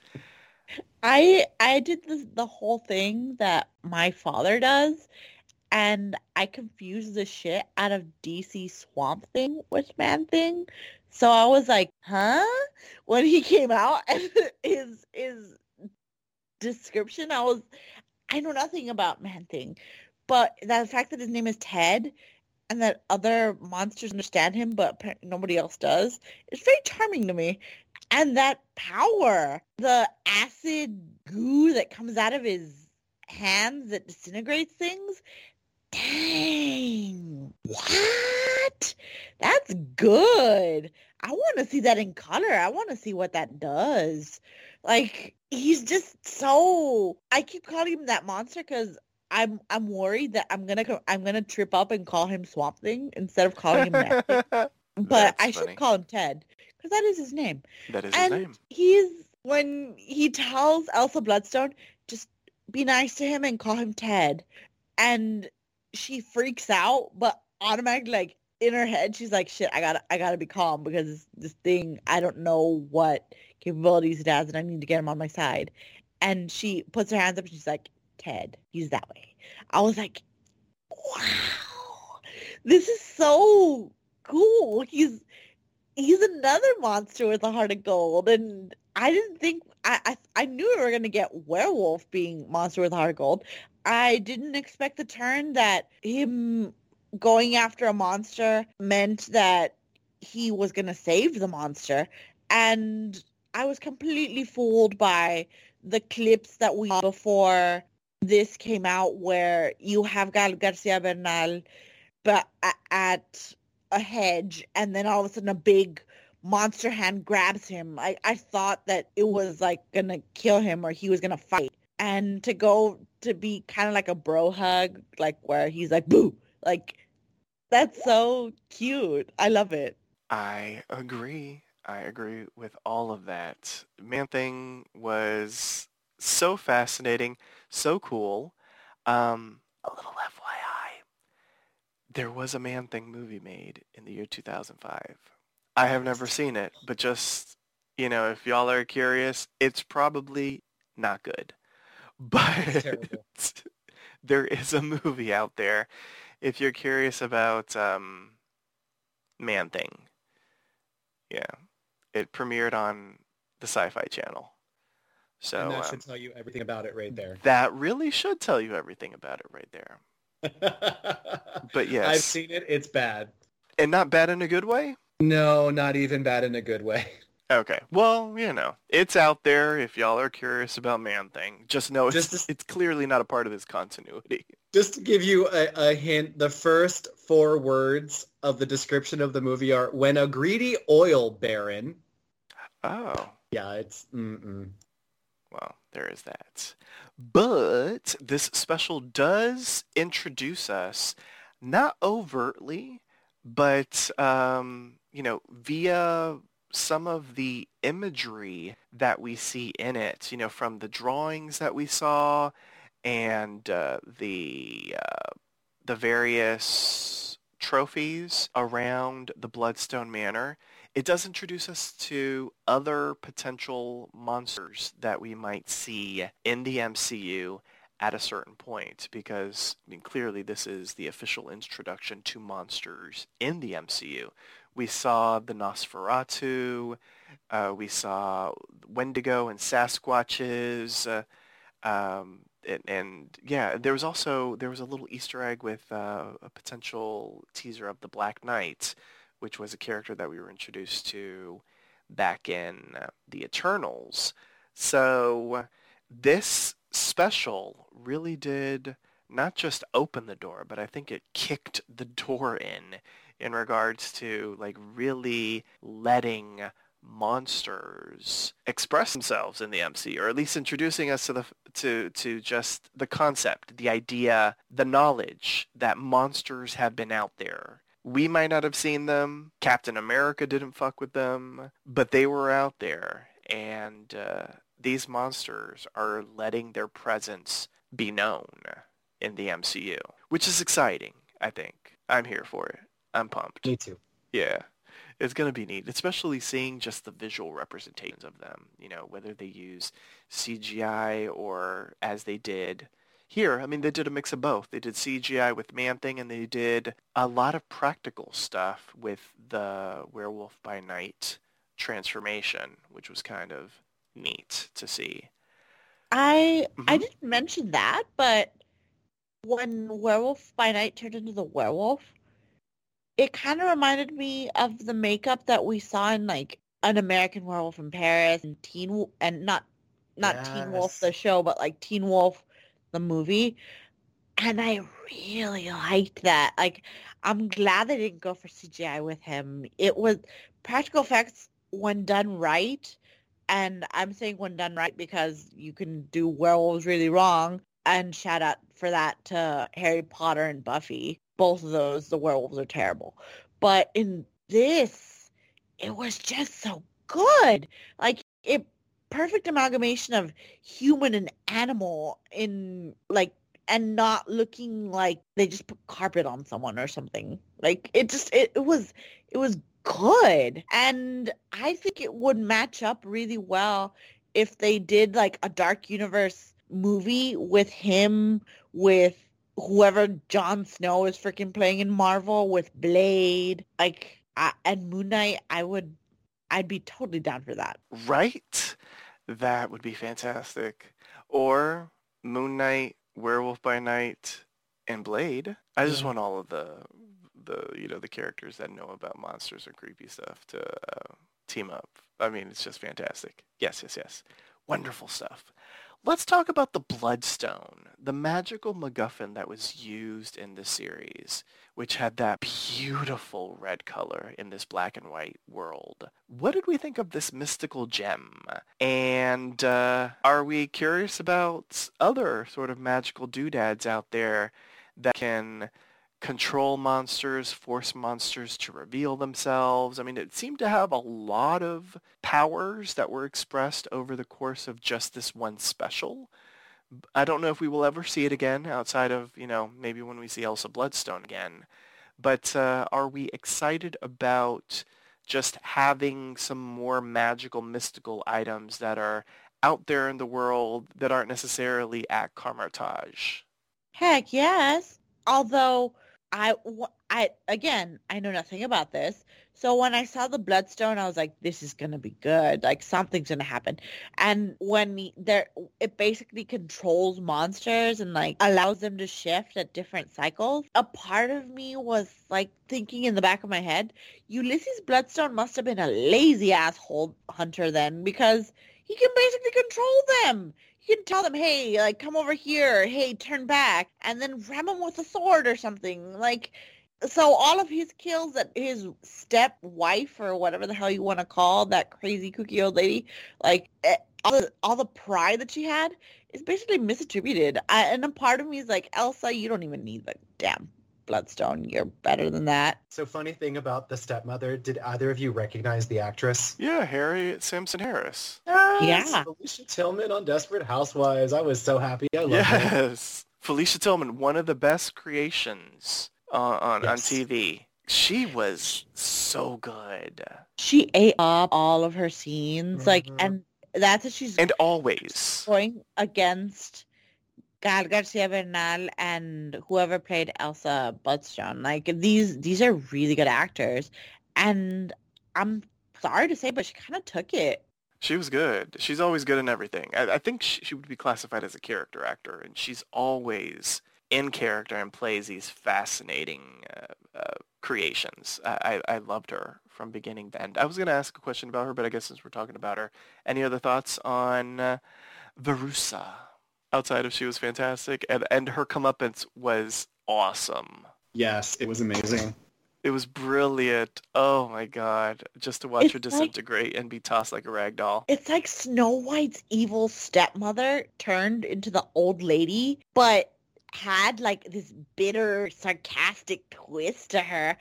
I I did the the whole thing that my father does, and I confused the shit out of DC Swamp Thing with Man Thing. So I was like, huh? When he came out and his his description, I was I know nothing about Man Thing. But the fact that his name is Ted and that other monsters understand him but nobody else does, it's very charming to me. And that power, the acid goo that comes out of his hands that disintegrates things, Dang. What? That's good. I want to see that in color. I want to see what that does. Like he's just so I keep calling him that monster cuz I'm I'm worried that I'm going to I'm going to trip up and call him Swamp Thing instead of calling him that. but That's I funny. should call him Ted cuz that is his name. That is his and name. he's when he tells Elsa Bloodstone just be nice to him and call him Ted. And she freaks out but automatically like in her head she's like shit I gotta I gotta be calm because this, this thing I don't know what capabilities it has and I need to get him on my side. And she puts her hands up and she's like Ted he's that way. I was like wow. This is so cool. He's he's another monster with a heart of gold and I didn't think I, I I knew we were gonna get werewolf being monster with a heart of gold. I didn't expect the turn that him going after a monster meant that he was gonna save the monster. And I was completely fooled by the clips that we saw before this came out where you have Gael Garcia Bernal but at a hedge and then all of a sudden a big monster hand grabs him. I, I thought that it was like gonna kill him or he was gonna fight. And to go to be kind of like a bro hug, like where he's like boo, like that's so cute. I love it. I agree. I agree with all of that. Man Thing was so fascinating, so cool. Um, a little FYI, there was a Man Thing movie made in the year 2005. I have never seen it, but just, you know, if y'all are curious, it's probably not good. But there is a movie out there if you're curious about um, Man Thing. Yeah. It premiered on the Sci-Fi Channel. So and that um, should tell you everything about it right there. that really should tell you everything about it right there. But yes. I've seen it. It's bad. And not bad in a good way? No, not even bad in a good way. Okay. Well, you know, it's out there if y'all are curious about Man Thing. Just know it's, to- it's clearly not a part of this continuity. Just to give you a, a hint, the first four words of the description of the movie are "When a greedy oil baron." Oh. Yeah, it's mm-mm. Well, there is that. But this special does introduce us, not overtly, but, um, you know, via some of the imagery that we see in it, you know, from the drawings that we saw and uh, the, uh, the various trophies around the Bloodstone Manor it does introduce us to other potential monsters that we might see in the MCU at a certain point because I mean, clearly this is the official introduction to monsters in the MCU. We saw the Nosferatu, uh, we saw Wendigo and Sasquatches, uh, um, and, and yeah, there was also there was a little Easter egg with uh, a potential teaser of the Black Knight which was a character that we were introduced to back in uh, the Eternals. So this special really did not just open the door, but I think it kicked the door in in regards to like really letting monsters express themselves in the MCU, or at least introducing us to the to to just the concept, the idea, the knowledge that monsters have been out there we might not have seen them. Captain America didn't fuck with them, but they were out there. And uh, these monsters are letting their presence be known in the MCU, which is exciting, I think. I'm here for it. I'm pumped. Me too. Yeah. It's going to be neat, especially seeing just the visual representations of them, you know, whether they use CGI or as they did here, I mean, they did a mix of both. They did CGI with Man-Thing, and they did a lot of practical stuff with the Werewolf by Night transformation, which was kind of neat to see. I I Mhm. didn't mention that, but when Werewolf by Night turned into the werewolf, it kind of reminded me of the makeup that we saw in like an American Werewolf in Paris and Teen and not not Teen Wolf the show, but like Teen Wolf the movie. And I really liked that. Like, I'm glad they didn't go for CGI with him. It was practical effects when done right. And I'm saying when done right because you can do werewolves really wrong. And shout out for that to Harry Potter and Buffy. Both of those, the werewolves are terrible. But in this, it was just so good. Like, it perfect amalgamation of human and animal in like and not looking like they just put carpet on someone or something. Like it just it, it was it was good. And I think it would match up really well if they did like a dark universe movie with him with whoever Jon Snow is freaking playing in Marvel with Blade like and Moon Knight I would I'd be totally down for that. Right? That would be fantastic. Or Moon Knight, Werewolf by Night, and Blade. I just Yeah. want all of the the you know the characters that know about monsters and creepy stuff to uh, team up. I mean, it's just fantastic. Yes, yes, yes. Wonderful stuff. Let's talk about the Bloodstone, the magical MacGuffin that was used in the series, which had that beautiful red color in this black and white world. What did we think of this mystical gem? And uh, are we curious about other sort of magical doodads out there that can control monsters, force monsters to reveal themselves. I mean, it seemed to have a lot of powers that were expressed over the course of just this one special. I don't know if we will ever see it again outside of, you know, maybe when we see Elsa Bloodstone again. But uh, are we excited about just having some more magical, mystical items that are out there in the world that aren't necessarily at Kamar-Taj? Heck yes. Although I, I again, I know nothing about this, So when I saw the Bloodstone, I was like, this is to be good. Like something's to happen. And when there, it basically controls monsters and like allows them to shift at different cycles. A part of me was like thinking in the back of my head, Ulysses Bloodstone must have been a lazy asshole hunter then because he can basically control them. He can tell them, hey, like come over here, hey, turn back, and then ram them with a sword or something. Like so all of his kills that his step wife or whatever the hell you want to call that crazy cookie old lady, like eh, all the, all the pride that she had is basically misattributed. I, and a part of me is like, Elsa, you don't even need the damn bloodstone. You're better than that. So funny thing about the stepmother, did either of you recognize the actress? Yeah, Harriet Sansom Harris. Yes, Yeah. Felicia Tillman on Desperate Housewives. I was so happy. I love her. Yes. Felicia Tillman, one of the best creations on, on, on TV. She was so good. She ate up all of her scenes, like, Mhm. and that's what she's And always. going against Gael Garcia Bernal and whoever played Elsa Bloodstone. Like these, these are really good actors, and I'm sorry to say, but she kind of took it. She was good. She's always good in everything. I, I think she, she would be classified as a character actor, and she's always in character and plays these fascinating uh, uh, creations. I, I, I loved her from beginning to end. I was going to ask a question about her, but I guess since we're talking about her, any other thoughts on uh, Verussa? Outside of she was fantastic, and, and her comeuppance was awesome. Yes, it was amazing. It was brilliant. Oh my god. Just to watch It's her like- disintegrate and be tossed like a rag doll. It's like Snow White's evil stepmother turned into the old lady, but had like this bitter, sarcastic twist to her.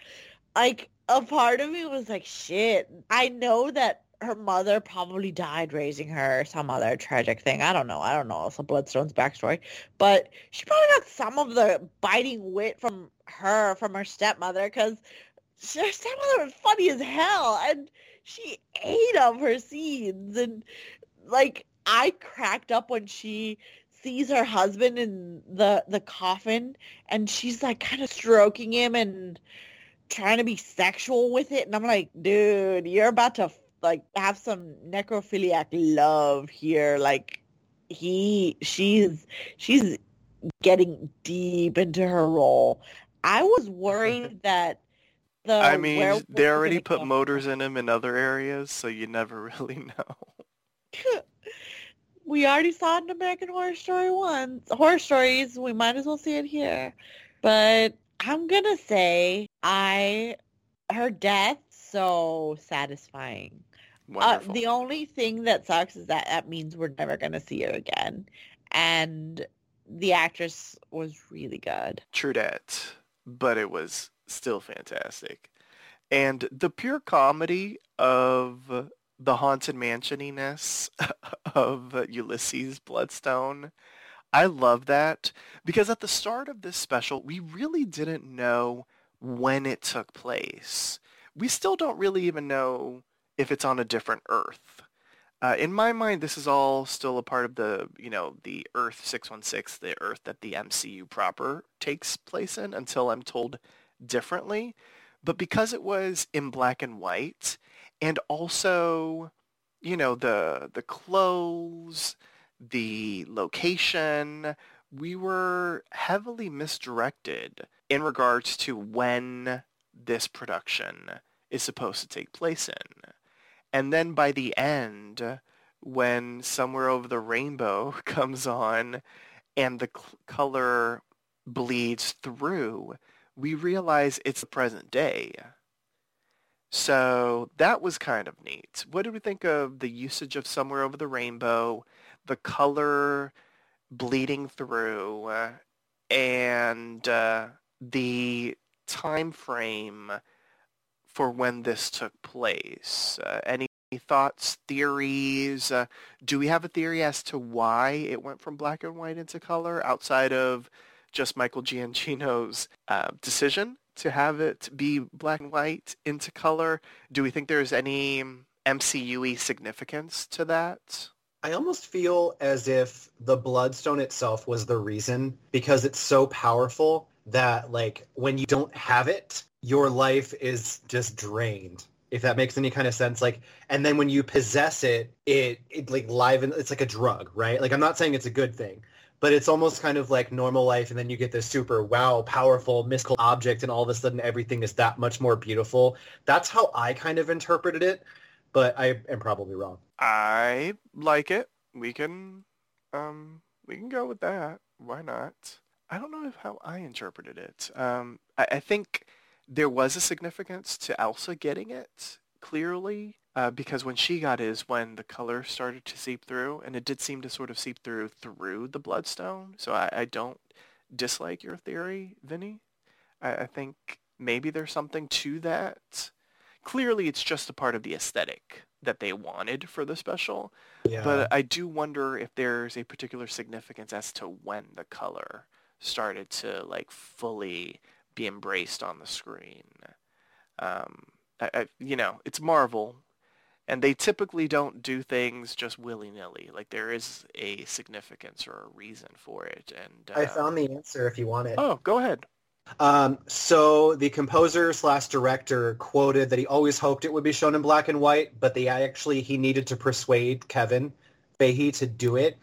Like a part of me was like, shit. I know that her mother probably died raising her some other tragic thing. I don't know. I don't know. It's a Bloodstone's backstory. But she probably got some of the biting wit from her, from her stepmother, because her stepmother was funny as hell. And she ate up her scenes. And like, I cracked up when she sees her husband in the the coffin and she's like kind of stroking him and trying to be sexual with it and I'm like dude you're about to like have some necrophiliac love here like he she's she's getting deep into her role I was worried that the I mean, they already put motors in him in other areas, so you never really know. we already saw it in American Horror Story once. Horror stories, we might as well see it here. But I'm gonna say I her death so satisfying. Uh, the only thing that sucks is that that means we're never gonna see her again. And the actress was really good. True that, but it was still fantastic. And the pure comedy of the haunted mansioniness of Ulysses Bloodstone, I love that because at the start of this special, we really didn't know when it took place. We still don't really even know if it's on a different Earth. Uh, in my mind, this is all still a part of the, you know, the Earth 616, the Earth that the MCU proper takes place in until I'm told differently. But because it was in black and white and also, you know, the the clothes, the location, we were heavily misdirected in regards to when this production is supposed to take place in. And then by the end, when Somewhere Over the Rainbow comes on and the color bleeds through, we realize it's the present day. So that was kind of neat. What did we think of the usage of Somewhere Over the Rainbow, the color bleeding through, uh, and uh, the time frame for when this took place? Uh, any thoughts, theories? Uh, do we have a theory as to why it went from black and white into color outside of just Michael Giacchino's uh, decision to have it be black and white into color? Do we think there's any MCU-y significance to that? I almost feel as if the bloodstone itself was the reason because it's so powerful that like when you don't have it, your life is just drained. If that makes any kind of sense, like, and then when you possess it, it it like live and it's like a drug, right? Like, I'm not saying it's a good thing, but it's almost kind of like normal life, and then you get this super wow, powerful, mystical object, and all of a sudden everything is that much more beautiful. That's how I kind of interpreted it, but I am probably wrong. I like it. We can, um, we can go with that. Why not? I don't know if how I interpreted it. Um, I, I think there was a significance to Elsa getting it clearly uh, because when she got it is when the color started to seep through, and it did seem to sort of seep through through the bloodstone. So I, I don't dislike your theory, Vinnie. I, I think maybe there's something to that. Clearly, it's just a part of the aesthetic that they wanted for the special, Yeah. but I do wonder if there's a particular significance as to when the color started to like fully be embraced on the screen. Um, I, I, you know, it's Marvel, and they typically don't do things just willy-nilly. Like there is a significance or a reason for it. And uh, I found the answer if you want it. Oh, go ahead. Um, so the composer slash director quoted that he always hoped it would be shown in black and white, but they actually he needed to persuade Kevin Feige to do it.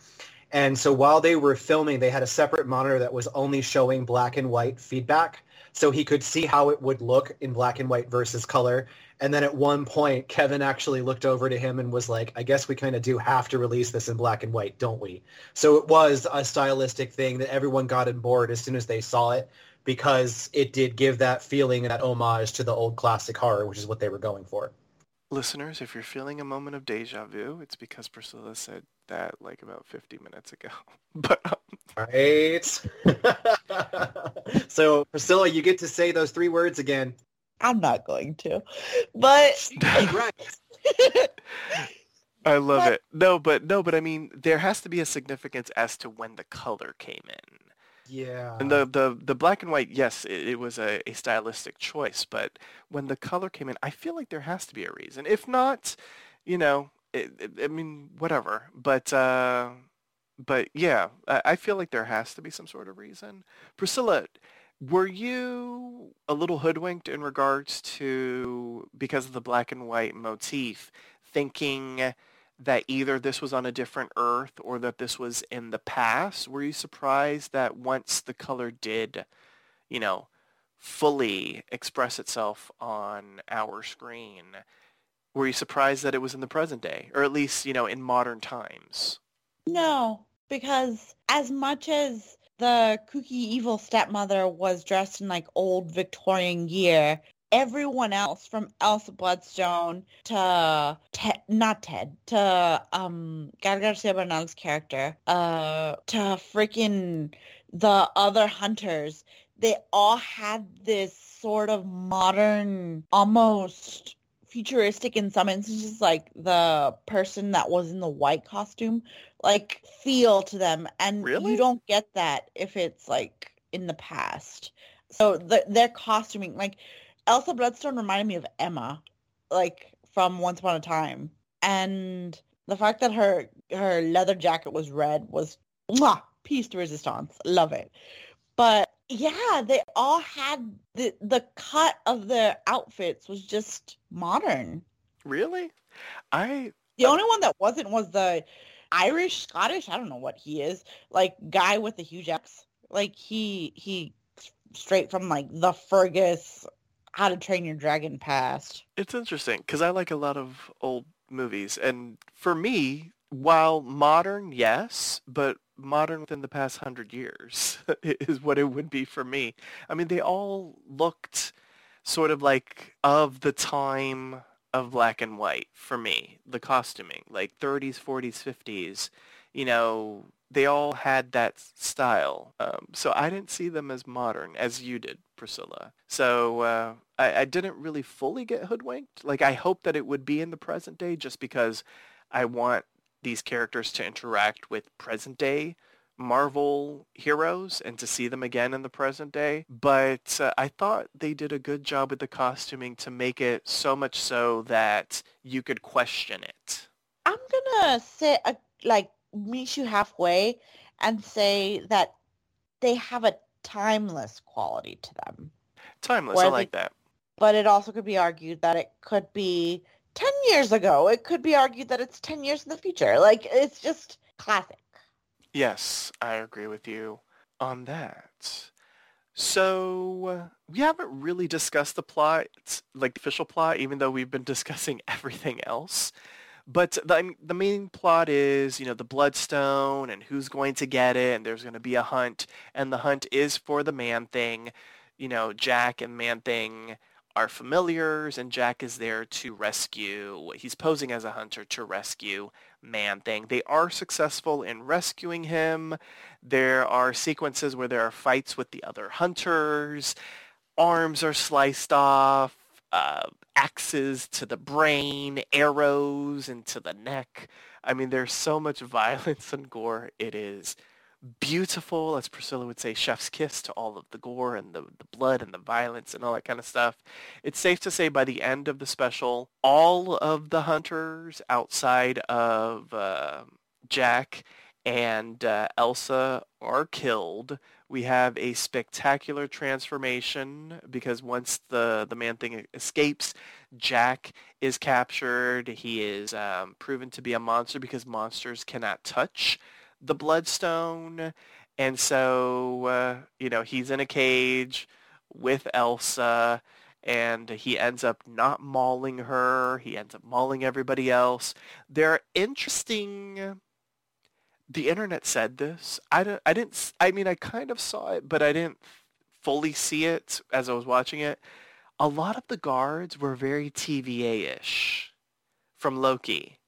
And so while they were filming, they had a separate monitor that was only showing black and white feedback, so he could see how it would look in black and white versus color. And then at one point, Kevin actually looked over to him and was like, "I guess we kind of do have to release this in black and white, don't we?" So it was a stylistic thing that everyone got on board as soon as they saw it because it did give that feeling and that homage to the old classic horror, which is what they were going for. Listeners, if you're feeling a moment of deja vu, it's because Priscilla said that like about 50 minutes ago. But um, Right. so Priscilla, you get to say those three words again. I'm not going to. But right. I love But- it. No, but no, but I mean, there has to be a significance as to when the color came in. Yeah. And the, the, the black and white, yes, it, it was a, a stylistic choice, but when the color came in, I feel like there has to be a reason. If not, you know, it, it, I mean, whatever. But, uh, but yeah, I, I feel like there has to be some sort of reason. Priscilla, were you a little hoodwinked in regards to, because of the black and white motif, thinking that either this was on a different Earth or that this was in the past? Were you surprised that once the color did, you know, fully express itself on our screen, were you surprised that it was in the present day, or at least, you know, in modern times? no, because as much as the kooky evil stepmother was dressed in like old Victorian gear, everyone else from Elsa Bloodstone to Ted, not Ted, to um Gael Garcia Bernal's character, uh, to freaking the other hunters, they all had this sort of modern, almost futuristic in some instances, like the person that was in the white costume, like feel to them, and Really? you don't get that if it's like in the past. So the, their costuming, like Elsa Bloodstone, reminded me of Emma, like from Once Upon a Time, and the fact that her her leather jacket was red was mwah, piece de resistance. Love it. But yeah, they all had the the cut of their outfits was just modern. Really? I The only one that wasn't was the Irish, Scottish, I don't know what he is, like guy with the huge X. Like he he straight from like the Fergus How to Train Your Dragon past. It's interesting because I like a lot of old movies, and for me, while modern, yes, but modern within the past hundred years is what it would be for me. I mean, they all looked sort of like of the time of black and white for me. The costuming, like 30s, 40s, 50s, you know, they all had that style. Um, so I didn't see them as modern as you did, Priscilla. So uh, I, I didn't really fully get hoodwinked. Like I hope that it would be in the present day just because I want these characters to interact with present day Marvel heroes and to see them again in the present day. But uh, I thought they did a good job with the costuming to make it so much so that you could question it. I'm gonna say uh, like meet you halfway and say that they have a timeless quality to them. Timeless, I like that. but it also could be argued that it could be 10 years ago. It could be argued that it's 10 years in the future. Like, it's just classic. Yes, I agree with you on that. So we haven't really discussed the plot, like the official plot, even though we've been discussing everything else. But the, the main plot is, you know, the Bloodstone and who's going to get it, and there's going to be a hunt, and the hunt is for the Man-Thing. You know, Jack and Man-Thing are familiars, and Jack is there to rescue. He's posing as a hunter to rescue Man-Thing. They are successful in rescuing him. There are sequences where there are fights with the other hunters. Arms are sliced off. Uh, axes to the brain, arrows into the neck. I mean, there's so much violence and gore. It is beautiful, as Priscilla would say, chef's kiss to all of the gore and the, the blood and the violence and all that kind of stuff. It's safe to say by the end of the special, all of the hunters outside of uh, Jack and uh, Elsa are killed. We have a spectacular transformation because once the, the man-thing escapes, Jack is captured. He is um, proven to be a monster because monsters cannot touch the Bloodstone. And so, uh, you know, he's in a cage with Elsa and he ends up not mauling her. He ends up mauling everybody else. There are interesting... The internet said this. I, don't, I didn't... I mean, I kind of saw it, but I didn't fully see it as I was watching it. A lot of the guards were very TVA-ish from Loki.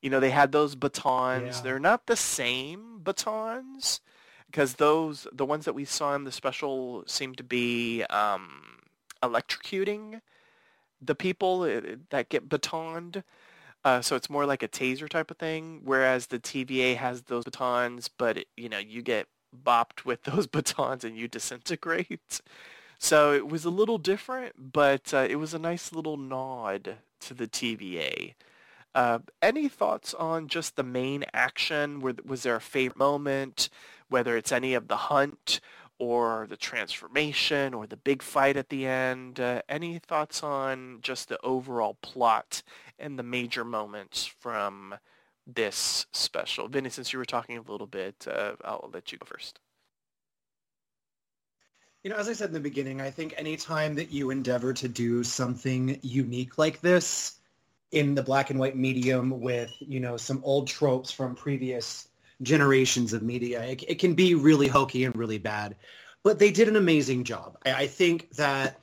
You know, they had those batons. Yeah. They're not the same batons because those, the ones that we saw in the special seem to be um, electrocuting the people uh, that get batoned. Uh, so it's more like a taser type of thing, whereas the TVA has those batons, but it, you know you get bopped with those batons and you disintegrate. So it was a little different, but uh, it was a nice little nod to the TVA. Uh, any thoughts on just the main action? Was there a favorite moment, whether it's any of the hunt or the transformation or the big fight at the end? Uh, any thoughts on just the overall plot and the major moments from this special? Vinnie, since you were talking a little bit, uh, I'll let you go first. You know, as I said in the beginning, I think anytime that you endeavor to do something unique like this in the black and white medium with, you know, some old tropes from previous generations of media, it, it can be really hokey and really bad. But they did an amazing job. I, I think that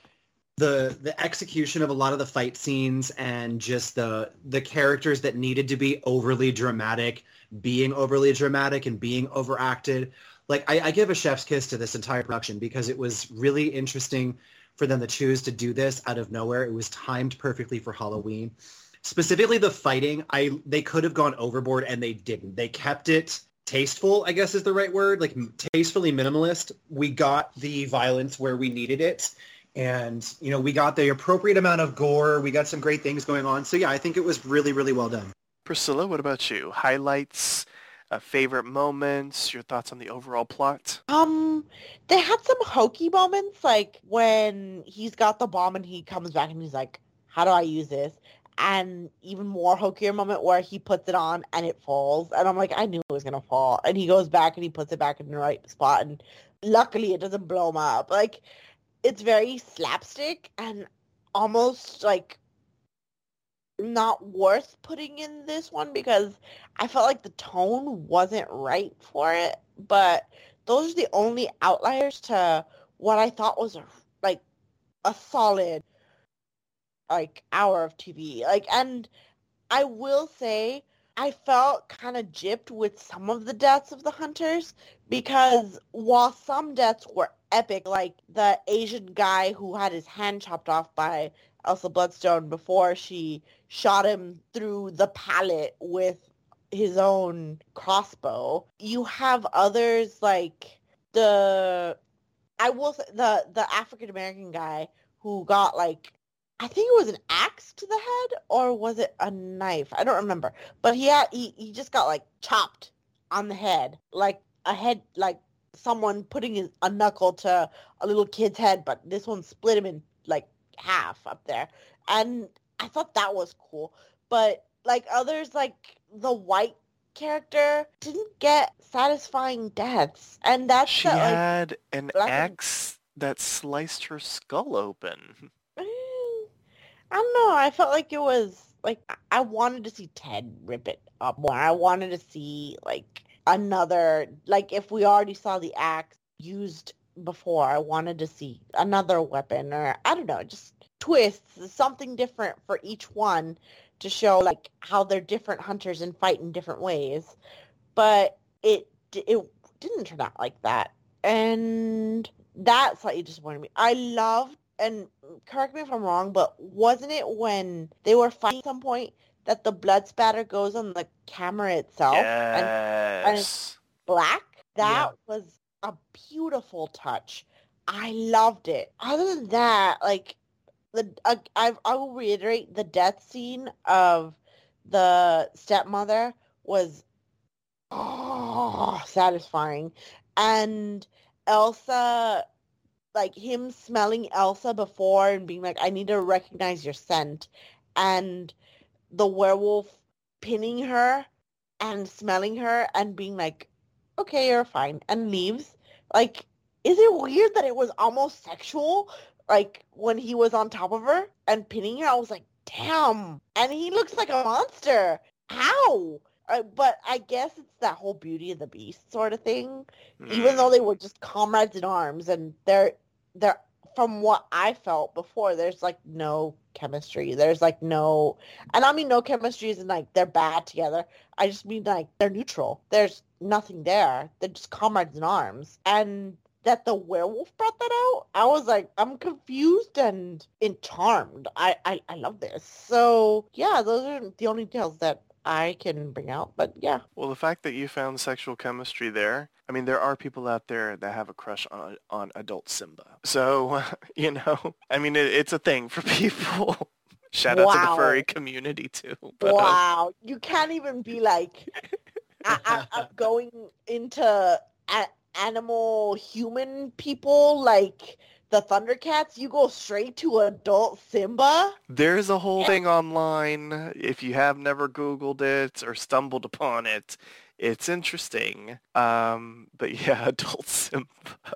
the the execution of a lot of the fight scenes and just the the characters that needed to be overly dramatic being overly dramatic and being overacted like I, I give a chef's kiss to this entire production because it was really interesting for them to choose to do this out of nowhere. It was timed perfectly for Halloween. Specifically the fighting, I they could have gone overboard and they didn't. They kept it tasteful, I guess is the right word, like tastefully minimalist. We got the violence where we needed it. And, you know, we got the appropriate amount of gore. We got some great things going on. So yeah, I think it was really, really well done. Priscilla, what about you? Highlights, uh, favorite moments, your thoughts on the overall plot? Um, they had some hokey moments, like when he's got the bomb and he comes back and he's like, "How do I use this?" And even more hokier moment where he puts it on and it falls, and I'm like, I knew it was gonna fall. And he goes back and he puts it back in the right spot, and luckily it doesn't blow him up. Like, it's very slapstick and almost like not worth putting in this one because I felt like the tone wasn't right for it. But those are the only outliers to what I thought was a, like a solid like hour of TV. Like, and I will say I felt kind of gypped with some of the deaths of the hunters because while some deaths were epic, like the Asian guy who had his hand chopped off by Elsa Bloodstone before she shot him through the palate with his own crossbow. You have others like the I will the the African American guy who got like I think it was an axe to the head or was it a knife? I don't remember. But he had he, he just got like chopped on the head. Like a head like someone putting his, a knuckle to a little kid's head, but this one split him in like half up there, and I thought that was cool. But like others, like the white character didn't get satisfying deaths, and that's She the, like, had an black and- axe that sliced her skull open. I don't know. I felt like it was like I wanted to see Ted rip it up more. I wanted to see like another like if we already saw the axe used before, I wanted to see another weapon or I don't know, just twists, something different for each one to show like how they're different hunters and fight in different ways. But it it didn't turn out like that. And that slightly disappointed me. I loved and correct me if I'm wrong, but wasn't it when they were fighting at some point that the blood spatter goes on the camera itself and Yes. black? That Yeah. was a beautiful touch. I loved it. Other than that, like the uh, I I will reiterate the death scene of the stepmother was oh satisfying, and Elsa like him smelling Elsa before and being like, I need to recognize your scent, and the werewolf pinning her and smelling her and being like, okay, you're fine, and leaves. Like, is it weird that it was almost sexual? Like when he was on top of her and pinning her, I was like, damn. And he looks like a monster. How? Uh, but I guess it's that whole Beauty of the Beast sort of thing even Mm. though they were just comrades in arms and they're they're from what I felt before, there's like no chemistry. There's like no and I mean no chemistry isn't like they're bad together. I just mean like they're neutral. There's nothing there. They're just comrades in arms. And that the werewolf brought that out, I was like, I'm confused and charmed. I, I, I love this. So yeah, those are the only details that I can bring out. But yeah. Well, the fact that you found sexual chemistry there, I mean, there are people out there that have a crush on on adult Simba. So, you know, I mean, it, it's a thing for people. Shout out to the furry community too. But, um, Wow, you can't even be like, I, I'm going into a- animal human people like the Thundercats. You go straight to adult Simba. There's a whole thing online. If you have never Googled it or stumbled upon it, it's interesting. Um, but yeah, adult Simba.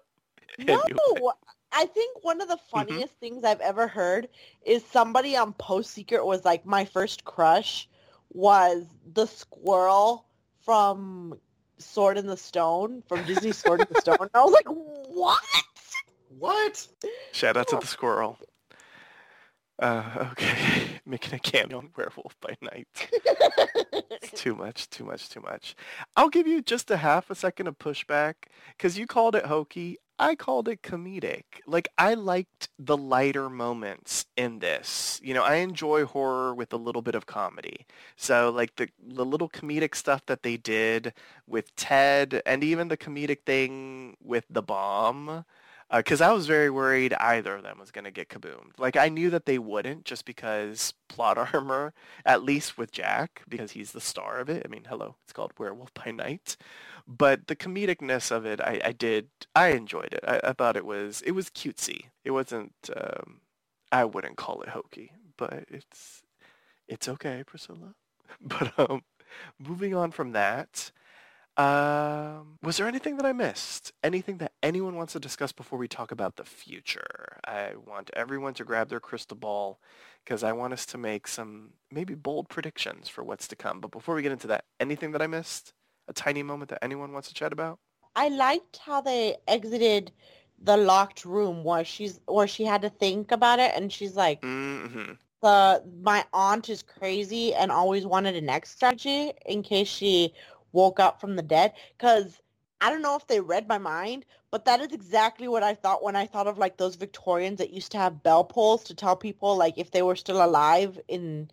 No, Anyway. I think one of the funniest things I've ever heard is somebody on Post Secret was like, my first crush was the squirrel from Sword in the Stone, from Disney Sword in the Stone. And I was like, what? What? Shout out to the squirrel. Uh, okay, making a cameo on Werewolf by Night. It's too much, too much, too much. I'll give you just a half a second of pushback because you called it hokey. I called it comedic. Like I liked the lighter moments in this. You know, I enjoy horror with a little bit of comedy. So like the the little comedic stuff that they did with Ted and even the comedic thing with the bomb because I was very worried either of them was going to get kaboomed. Like I knew that they wouldn't just because plot armor, at least with Jack, because he's the star of it. I mean, hello, it's called Werewolf by Night. But the comedicness of it, I, I did, I enjoyed it. I, I thought it was, it was cutesy. It wasn't, um, I wouldn't call it hokey, but it's, it's okay, Priscilla. But um, moving on from that, um, was there anything that I missed? Anything that anyone wants to discuss before we talk about the future? I want everyone to grab their crystal ball because I want us to make some maybe bold predictions for what's to come. But before we get into that, anything that I missed? A tiny moment that anyone wants to chat about? I liked how they exited the locked room where she's where she had to think about it and she's like Mm-hmm. the my aunt is crazy and always wanted an exit strategy in case she woke up from the dead because I don't know if they read my mind, but that is exactly what I thought when I thought of like those Victorians that used to have bell pulls to tell people like if they were still alive in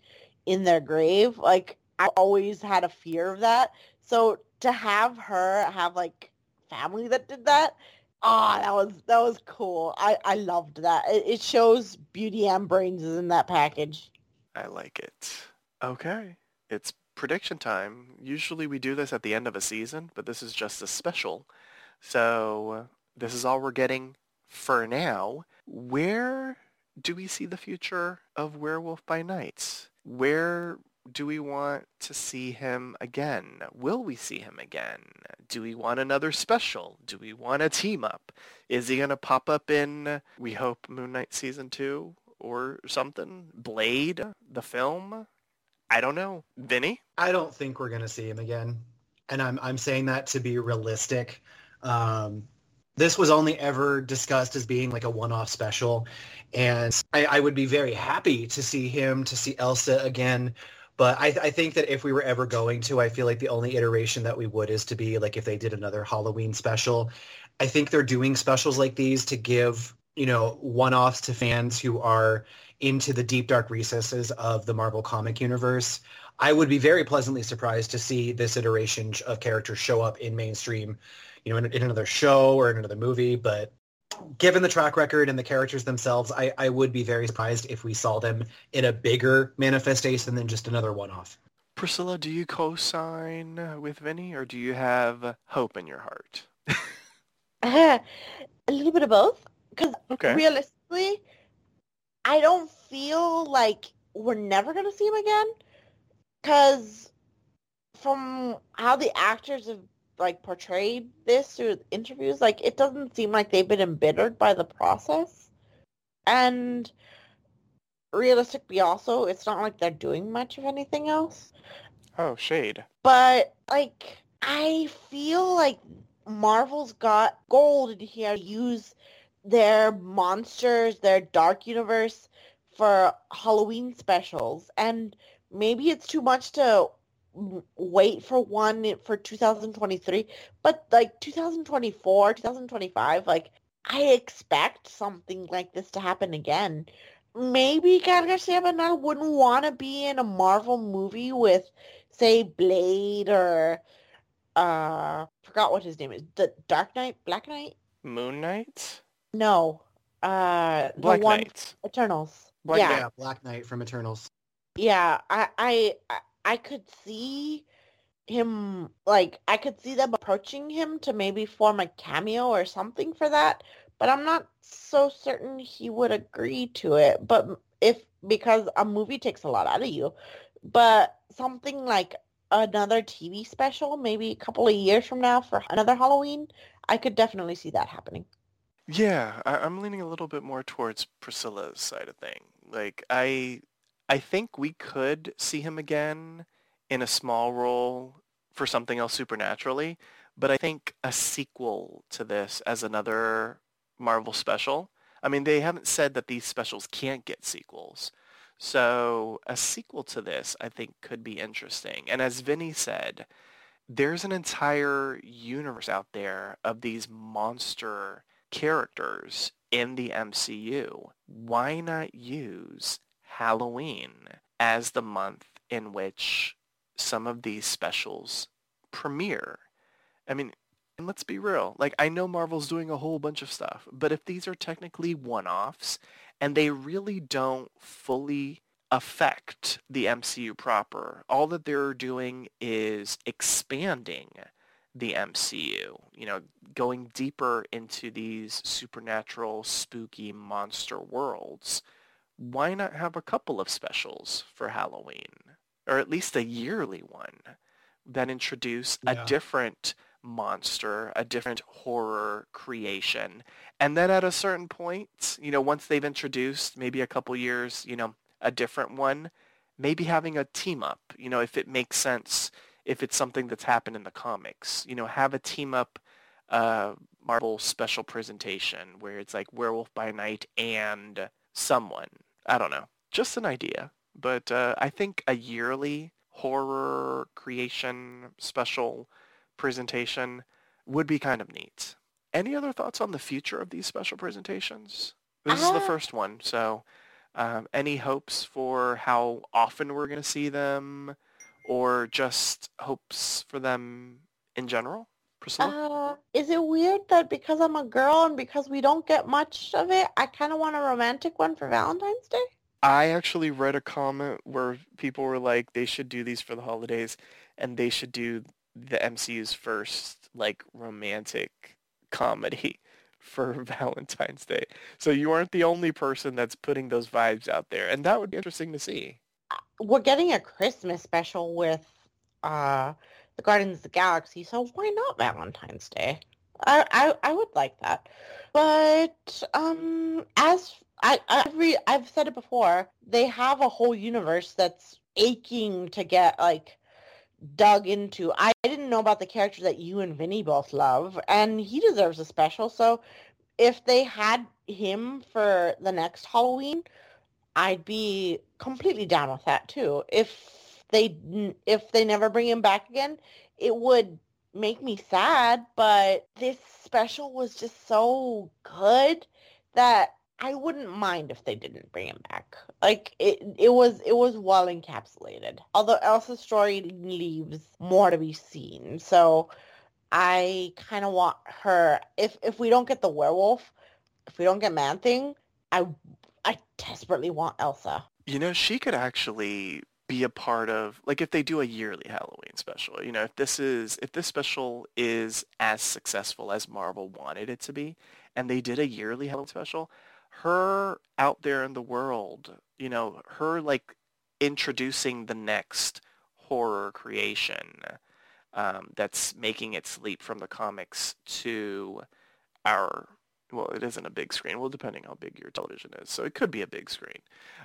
in their grave. Like I always had a fear of that. So to have her have like family that did that, ah, that was that was cool. I I loved that. It, it shows beauty and brains is in that package. I like it. Okay. It's prediction time. Usually we do this at the end of a season, but this is just a special. So this is all we're getting for now. Where do we see the future of Werewolf by Night? Where do we want to see him again? Will we see him again? Do we want another special? Do we want a team up? Is he going to pop up in, we hope, Moon Knight Season 2 or something? Blade, the film? I don't know. Vinnie? I don't think we're gonna see him again, and I'm I'm saying that to be realistic. Um, this was only ever discussed as being like a one-off special, and I, I would be very happy to see him to see Elsa again. But I, I think that if we were ever going to, I feel like the only iteration that we would is to be like if they did another Halloween special. I think they're doing specials like these to give you know one-offs to fans who are into the deep dark recesses of the Marvel comic universe. I would be very pleasantly surprised to see this iteration of characters show up in mainstream, you know, in, in another show or in another movie. But given the track record and the characters themselves, I, I would be very surprised if we saw them in a bigger manifestation than just another one-off. Priscilla, do you co-sign with Vinnie or do you have hope in your heart? a little bit of both. Because Okay. realistically, I don't feel like we're never gonna see him again. Because from how the actors have like portrayed this through interviews, like it doesn't seem like they've been embittered by the process. And realistically, also, it's not like they're doing much of anything else. Oh, shade. But like I feel like Marvel's got gold in here to use their monsters, their dark universe for Halloween specials. And maybe it's too much to wait for one for 2023, but like 2024, 2025, like I expect something like this to happen again. Maybe Gael Garcia Bernal wouldn't want to be in a Marvel movie with, say, Blade or uh, forgot what his name is. The Dark Knight, Black Knight. Moon Knight? No, uh, the Black one Knight. Eternals. Black yeah, Yeah, Black Knight from Eternals. yeah. I, I, I- I could see him like I could see them approaching him to maybe form a cameo or something for that, but I'm not so certain he would agree to it. But if because a movie takes a lot out of you, but something like another TV special, maybe a couple of years from now for another Halloween, I could definitely see that happening. Yeah, I, I'm leaning a little bit more towards Priscilla's side of thing. Like I I think we could see him again in a small role for something else supernaturally, but I think a sequel to this as another Marvel special. I mean, they haven't said that these specials can't get sequels. So a sequel to this, I think, could be interesting. And as Vinnie said, there's an entire universe out there of these monster characters in the MCU. Why not use Halloween as the month in which some of these specials premiere? I mean, and let's be real. Like, I know Marvel's doing a whole bunch of stuff, but if these are technically one-offs and they really don't fully affect the MCU proper, all that they're doing is expanding the MCU, you know, going deeper into these supernatural, spooky monster worlds. Why not have a couple of specials for Halloween? Or at least a yearly one that introduce Yeah. a different monster, a different horror creation. And then at a certain point, you know, once they've introduced maybe a couple years, you know, a different one, maybe having a team up, you know, if it makes sense, if it's something that's happened in the comics, you know, have a team up uh, Marvel special presentation where it's like Werewolf by Night and someone. I don't know. Just an idea. But uh, I think a yearly horror creation special presentation would be kind of neat. Any other thoughts on the future of these special presentations? This is the Uh, first one, so um, any hopes for how often we're going to see them or just hopes for them in general? Priscilla? Uh, is it weird that because I'm a girl and because we don't get much of it, I kind of want a romantic one for Valentine's Day? I actually read a comment where people were like, they should do these for the holidays and they should do the MCU's first like romantic comedy for Valentine's Day. So you aren't the only person that's putting those vibes out there, and that would be interesting to see. We're getting a Christmas special with uh, the Guardians of the Galaxy, so why not Valentine's Day? I I, I would like that, but um, as I I've, re- I've said it before, they have a whole universe that's aching to get like dug into. I didn't know about the character that you and Vinnie both love, and he deserves a special. So if they had him for the next Halloween, I'd be completely down with that too. If they if they never bring him back again, it would make me sad, but this special was just so good that I wouldn't mind if they didn't bring him back. Like it, it was, it was well encapsulated. Although Elsa's story leaves more to be seen, so I kind of want her. If if we don't get the werewolf, if we don't get Man Thing, I I desperately want Elsa. You know, she could actually be a part of like if they do a yearly Halloween special. You know, if this is if this special is as successful as Marvel wanted it to be, and they did a yearly Halloween special, her out there in the world, you know, her like introducing the next horror creation um, that's making its leap from the comics to our well, it isn't a big screen. Well, depending how big your television is, so it could be a big screen,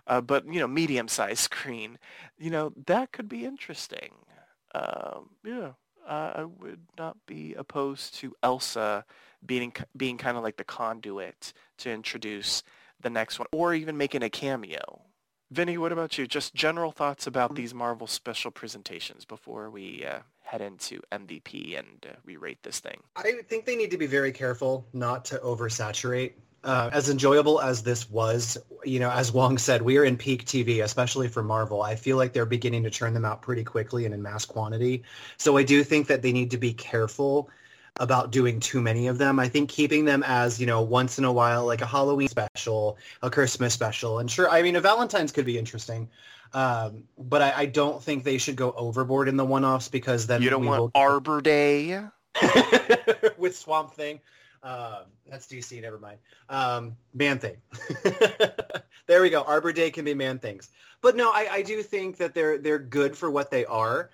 uh, but you know, medium-sized screen. You know, that could be interesting. Um, yeah, uh, I would not be opposed to Elsa being being kind of like the conduit to introduce the next one, or even making a cameo. Vinnie, what about you? Just general thoughts about these Marvel special presentations before we uh, head into MVP and uh, we rate this thing. I think they need to be very careful not to oversaturate. Uh, as enjoyable as this was, you know, as Wong said, we are in peak TV, especially for Marvel. I feel like they're beginning to churn them out pretty quickly and in mass quantity. So I do think that they need to be careful about doing too many of them. I think keeping them as, you know, once in a while, like a Halloween special, a Christmas special. And sure, I mean, a Valentine's could be interesting. Um, but I, I, don't think they should go overboard in the one-offs because then you don't want will... Arbor Day with Swamp Thing. Um, that's DC. Never mind. Um, man Thing. there we go. Arbor Day can be Man Things. But no, I, I do think that they're they're good for what they are.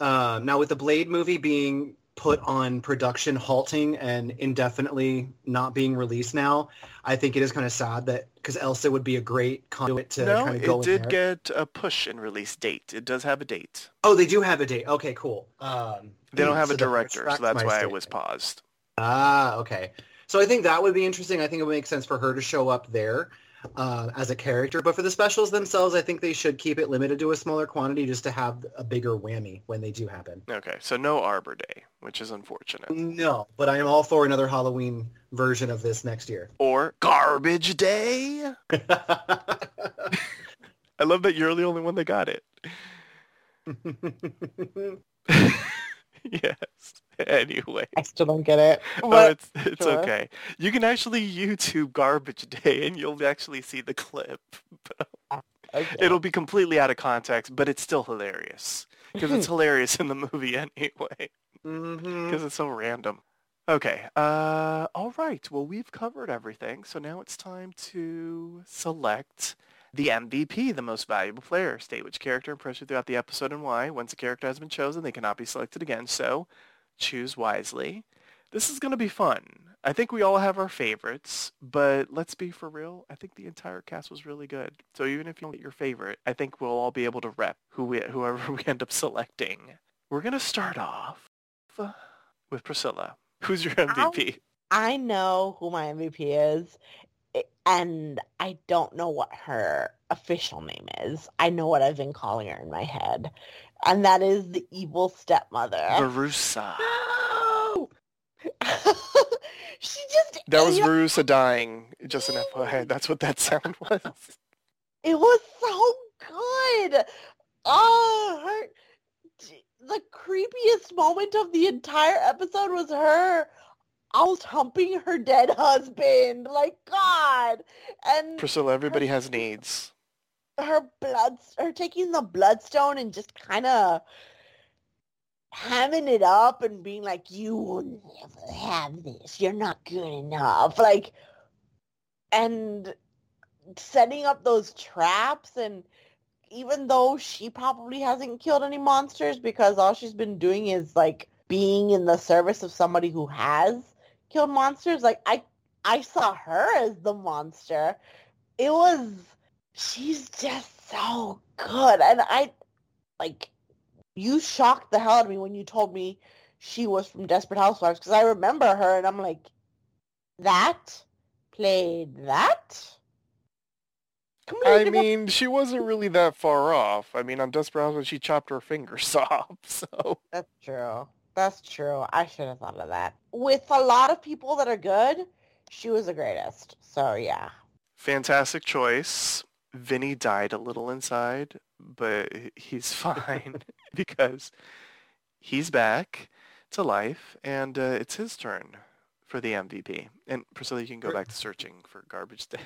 Um, now with the Blade movie being put on production halting and indefinitely not being released now. I think it is kind of sad that because Elsa would be a great conduit to no, kind of go it did get a push in release date. It does have a date. Oh, they do have a date. Okay, cool. Um, they don't have so a director, so that's why it was paused. Ah, okay. So I think that would be interesting. I think it would make sense for her to show up there uh, as a character. But for the specials themselves, I think they should keep it limited to a smaller quantity just to have a bigger whammy when they do happen. Okay, so no Arbor Day, which is unfortunate. No, but I am all for another Halloween version of this next year. Or Garbage Day. I love that you're the only one that got it. yes. anyway. I still don't get it. Oh, it's it's sure. okay. You can actually YouTube Garbage Day and you'll actually see the clip. Ah, okay. It'll be completely out of context, but it's still hilarious because it's hilarious in the movie anyway. Because mm-hmm. it's so random. Okay. Uh, all right. Well, we've covered everything, so now it's time to select the MVP, the most valuable player. State which character impressed you throughout the episode and why. Once a character has been chosen, they cannot be selected again. So choose wisely. This is going to be fun. I think we all have our favorites, but let's be for real. I think the entire cast was really good. So even if you don't get your favorite, I think we'll all be able to rep who we, whoever we end up selecting. We're going to start off with Priscilla. Who's your MVP? I, I know who my MVP is, and I don't know what her official name is. I know what I've been calling her in my head and that is the evil stepmother. Verussa. No! she just That was Verussa dying. Just an FYI. That's what that sound was. It was so good. Oh, her, the creepiest moment of the entire episode was her almost humping her dead husband. Like God. And Priscilla, everybody her, has needs her blood her taking the bloodstone and just kind of hamming it up and being like, "You will never have this. You're not good enough." Like, and setting up those traps and even though she probably hasn't killed any monsters because all she's been doing is like being in the service of somebody who has killed monsters like i i saw her as the monster it was she's just so good and i like you shocked the hell out of me when you told me she was from desperate housewives because i remember her and i'm like that played that I mean, she wasn't really that far off. I mean, on Desperate Housewives, she chopped her fingers off. So That's true. That's true. I should have thought of that. With a lot of people that are good, she was the greatest. So yeah. fantastic choice. Vinnie died a little inside, but he's fine because he's back to life, and uh, it's his turn for the MVP. And Priscilla, you can go back to searching for Garbage Day.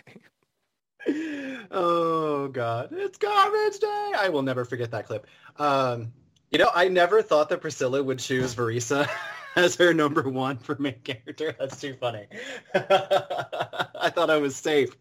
oh god, it's garbage day. I will never forget that clip. Um, you know, I never thought that Priscilla would choose Verussa as her number one for main character. That's too funny. I thought I was safe.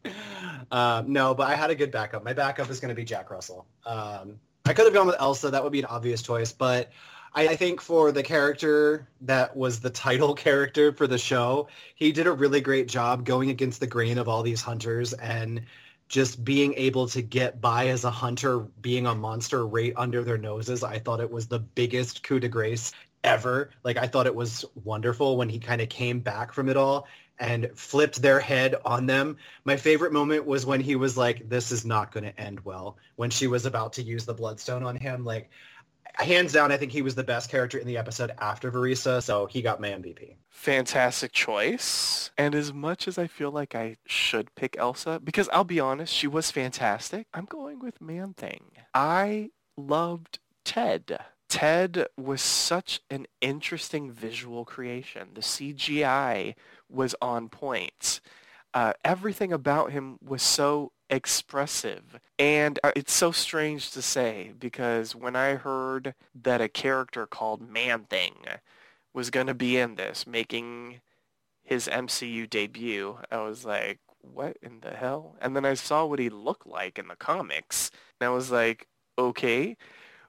Um, no, but I had a good backup. My backup is going to be Jack Russell. Um, I could have gone with Elsa. That would be an obvious choice, but I, I think for the character that was the title character for the show, he did a really great job going against the grain of all these hunters and just being able to get by as a hunter being a monster right under their noses. I thought it was the biggest coup de grace ever. Like I thought it was wonderful when he kind of came back from it all and flipped their head on them. My favorite moment was when he was like, this is not going to end well. When she was about to use the bloodstone on him. Like hands down, I think he was the best character in the episode after Verussa. So he got my MVP. fantastic choice. And as much as I feel like I should pick Elsa, because I'll be honest, she was fantastic, I'm going with Man Thing. I loved Ted. Ted was such an interesting visual creation. The CGI was on point. Uh, everything about him was so expressive. And uh, it's so strange to say because when I heard that a character called Man Thing was going to be in this, making his MCU debut, I was like, what in the hell? And then I saw what he looked like in the comics, and I was like, okay.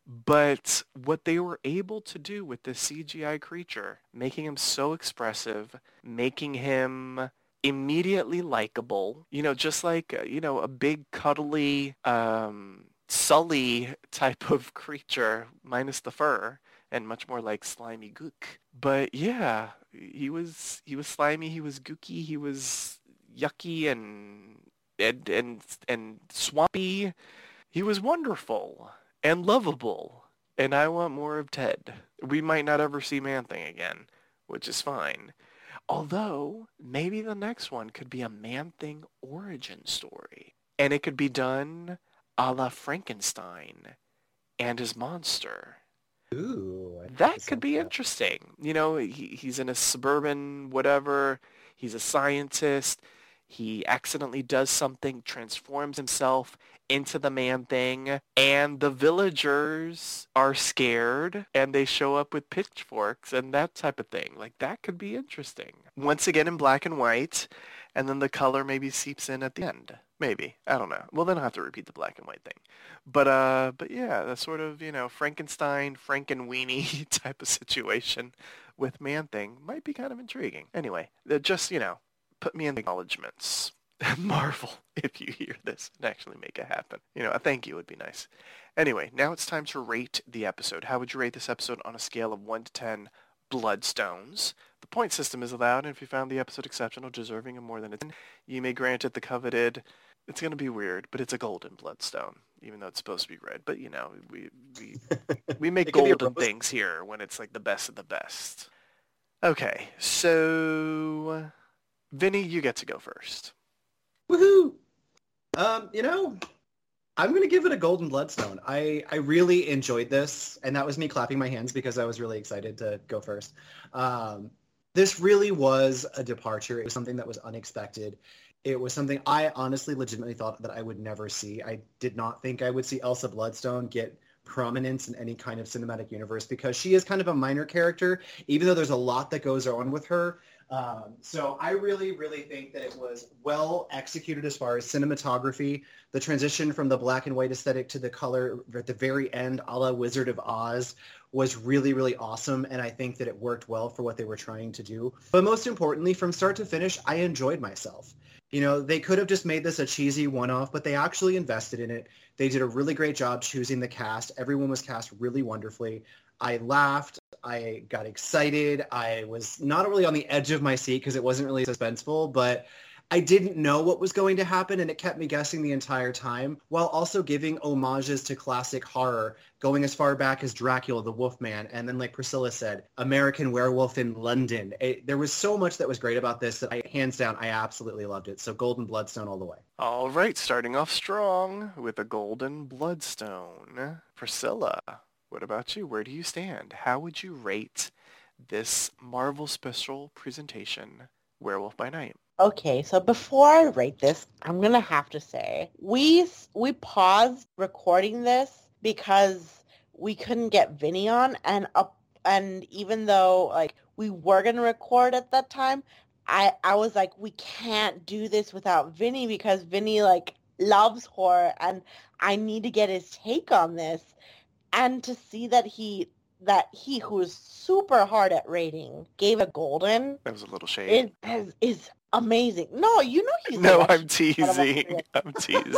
But what they were able to do with this CGI creature, making him so expressive, making him immediately likable, you know, just like, uh, you know, a big cuddly um, Sully type of creature, minus the fur, and much more like slimy gook. But yeah, he was he was slimy, he was gooky, he was yucky and and and and swampy. He was wonderful and lovable. And I want more of Ted. We might not ever see Man Thing again, which is fine. Although, maybe the next one could be a Man-Thing origin story. And it could be done a la Frankenstein and his monster. Ooh, That could be interesting. You know, he, he's in a suburban whatever. He's a scientist. He accidentally does something, transforms himself into the man thing, and the villagers are scared and they show up with pitchforks and that type of thing. Like that could be interesting. Once again in black and white, and then the color maybe seeps in at the end. Maybe. I don't know. Well then I'll have to repeat the black and white thing. But uh but yeah, that sort of, you know, Frankenstein, Frankenweenie type of situation with Man Thing might be kind of intriguing. Anyway, just, you know, put me in the acknowledgements. Marvel, if you hear this and actually make it happen. You know, a thank you would be nice. Anyway, now it's time to rate the episode. How would you rate this episode on a scale of 1 to 10 bloodstones? The point system is allowed, and if you found the episode exceptional, deserving of more than a 10, you may grant it the coveted, it's going to be weird, but it's a golden bloodstone, even though it's supposed to be red. But, you know, we, we, we make It could be a golden things here when it's like the best of the best. Okay, so Vinnie, you get to go first. Woohoo! Um, you know, I'm gonna give it a golden bloodstone. I I really enjoyed this, and that was me clapping my hands because I was really excited to go first. Um, this really was a departure. It was something that was unexpected. It was something I honestly, legitimately thought that I would never see. I did not think I would see Elsa Bloodstone get prominence in any kind of cinematic universe because she is kind of a minor character, even though there's a lot that goes on with her. Um, so I really, really think that it was well executed as far as cinematography. The transition from the black and white aesthetic to the color at the very end, a la Wizard of Oz, was really, really awesome. And I think that it worked well for what they were trying to do. But most importantly, from start to finish, I enjoyed myself. You know, they could have just made this a cheesy one-off, but they actually invested in it. They did a really great job choosing the cast. Everyone was cast really wonderfully. I laughed. I got excited. I was not really on the edge of my seat because it wasn't really suspenseful, but I didn't know what was going to happen and it kept me guessing the entire time while also giving homages to classic horror, going as far back as Dracula the Wolfman and then like Priscilla said, American Werewolf in London. It, there was so much that was great about this that I hands down I absolutely loved it. So Golden Bloodstone all the way. All right, starting off strong with a golden bloodstone. Priscilla, what about you? Where do you stand? How would you rate this Marvel special presentation, Werewolf by Night? Okay, so before I rate this, I'm gonna have to say we we paused recording this because we couldn't get Vinnie on, and up and even though like we were gonna record at that time, I I was like we can't do this without Vinnie because Vinnie like loves horror, and I need to get his take on this, and to see that he that he who is super hard at rating gave a golden That was a little shade. is is, is amazing. No, you know he's No, I'm teasing. I'm teasing.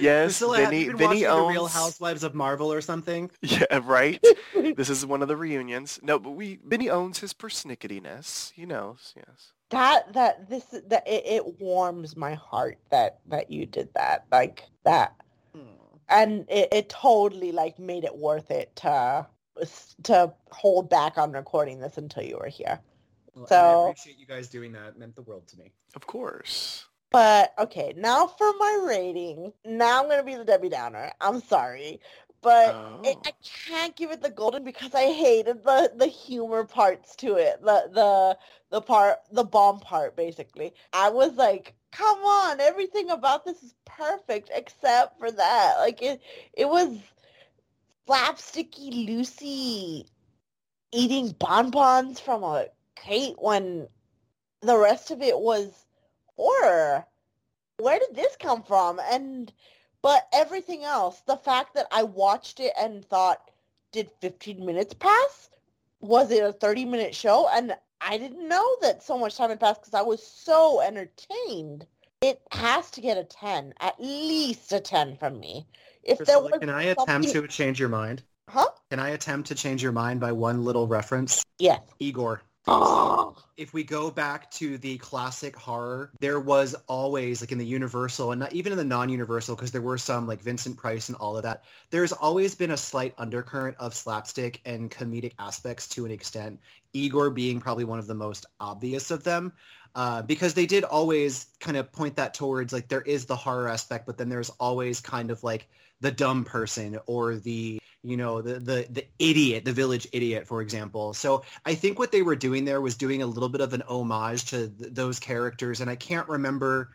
Yes, Priscilla, have Vinnie, Vinnie owns... the Real Housewives of Marvel or something? Yeah, right? this is one of the reunions. No, but we Vinnie owns his persnicketyness. He knows, yes. that that this that it, it warms my heart that that you did that like that and it, it totally like made it worth it to to hold back on recording this until you were here Well, So- I appreciate you guys doing that. It meant the world to me. Of course. but okay now for my rating now i'm gonna be the debbie downer i'm sorry but it, Oh. I can't give it the golden because I hated the the humor parts to it. The the the part the bomb part basically. I was like, come on, everything about this is perfect except for that. Like it it was slapsticky Lucy eating bonbons from a crate when the rest of it was horror. Where did this come from? And but everything else, the fact that I watched it and thought, did 15 minutes pass? Was it a 30 minute show? And I didn't know that so much time had passed because I was so entertained. It has to get a 10, at least a 10 from me. If there was can I attempt something- to change your mind? Huh? Can I attempt to change your mind by one little reference? Yes. Igor. If we go back to the classic horror, there was always, like in the Universal and not, even in the non-Universal, because there were some like Vincent Price and all of that, there's always been a slight undercurrent of slapstick and comedic aspects to an extent. Igor being probably one of the most obvious of them. Uh, because they did always kind of point that towards like there is the horror aspect, but then there's always kind of like the dumb person or the you know the the the idiot, the village idiot, for example. So I think what they were doing there was doing a little bit of an homage to th- those characters, and I can't remember.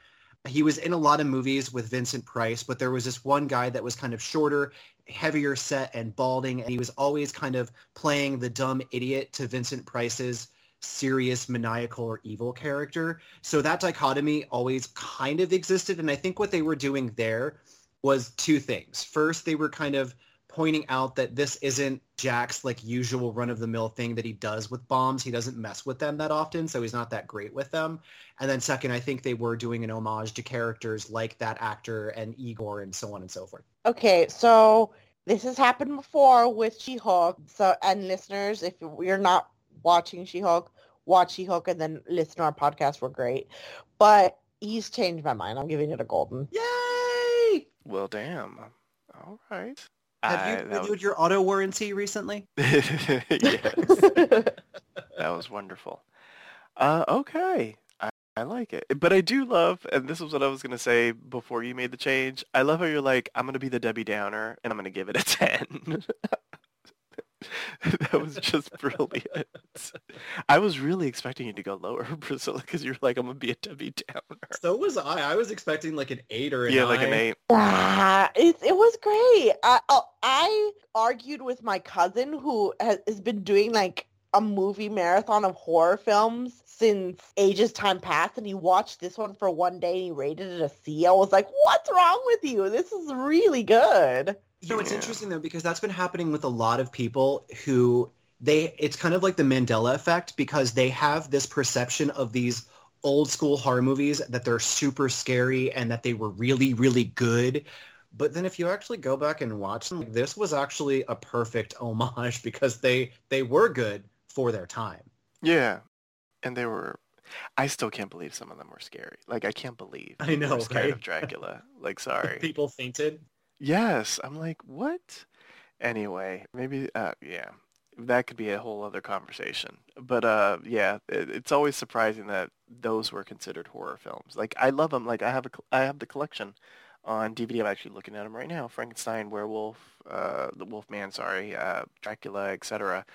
He was in a lot of movies with Vincent Price, but there was this one guy that was kind of shorter, heavier set, and balding, and he was always kind of playing the dumb idiot to Vincent Price's serious, maniacal, or evil character. So that dichotomy always kind of existed, and I think what they were doing there was two things. First, they were kind of pointing out that this isn't Jack's like usual run-of-the-mill thing that he does with bombs. He doesn't mess with them that often, so he's not that great with them. And then second, I think they were doing an homage to characters like that actor and Igor and so on and so forth. Okay, so this has happened before with She-Hulk. So, and listeners, if you're not watching She-Hulk, watch She-Hulk and then listen to our podcast. We're great. But he's changed my mind. I'm giving it a golden. Yay! Well, damn. All right. Have you renewed was- your auto warranty recently? yes, that was wonderful. Uh, okay, I, I like it, but I do love, and this is what I was gonna say before you made the change. I love how you're like, I'm gonna be the Debbie Downer, and I'm gonna give it a ten. that was just brilliant. I was really expecting you to go lower, Priscilla, because you're like, I'm gonna be a Debbie Downer. So was I. I was expecting like an eight or a yeah, nine. like an eight. Ah, it, it was great. I, oh, I argued with my cousin who has, has been doing like a movie marathon of horror films since ages time past and he watched this one for one day and he rated it a C. I was like, what's wrong with you? This is really good. You know, it's interesting though because that's been happening with a lot of people who they it's kind of like the Mandela effect because they have this perception of these old school horror movies that they're super scary and that they were really really good. But then if you actually go back and watch them, this was actually a perfect homage because they they were good for their time. Yeah, and they were. I still can't believe some of them were scary. Like I can't believe I know, scared right? of Dracula. Like sorry. People fainted. Yes, I'm like, what? Anyway, maybe, uh, yeah, that could be a whole other conversation. But uh, yeah, it, it's always surprising that those were considered horror films. Like I love them. Like I have a, I have the collection on DVD. I'm actually looking at them right now. Frankenstein, Werewolf, uh, the Wolfman, sorry, uh, Dracula, etc.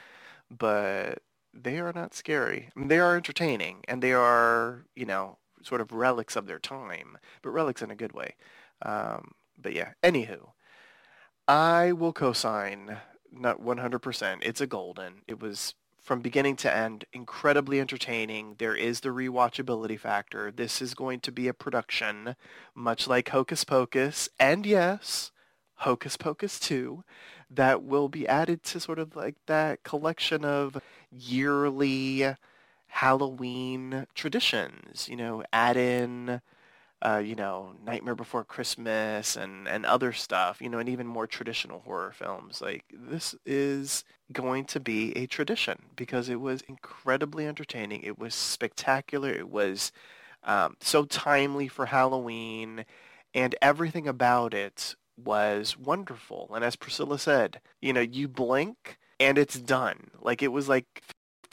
But they are not scary. I mean, they are entertaining, and they are, you know, sort of relics of their time, but relics in a good way. Um, but yeah, anywho, I will co-sign not 100%. It's a golden. It was from beginning to end incredibly entertaining. There is the rewatchability factor. This is going to be a production much like Hocus Pocus and yes, Hocus Pocus 2 that will be added to sort of like that collection of yearly Halloween traditions, you know, add in uh, you know, Nightmare Before Christmas and, and other stuff, you know, and even more traditional horror films. Like this is going to be a tradition because it was incredibly entertaining. It was spectacular. It was um, so timely for Halloween and everything about it was wonderful. And as Priscilla said, you know, you blink and it's done. Like it was like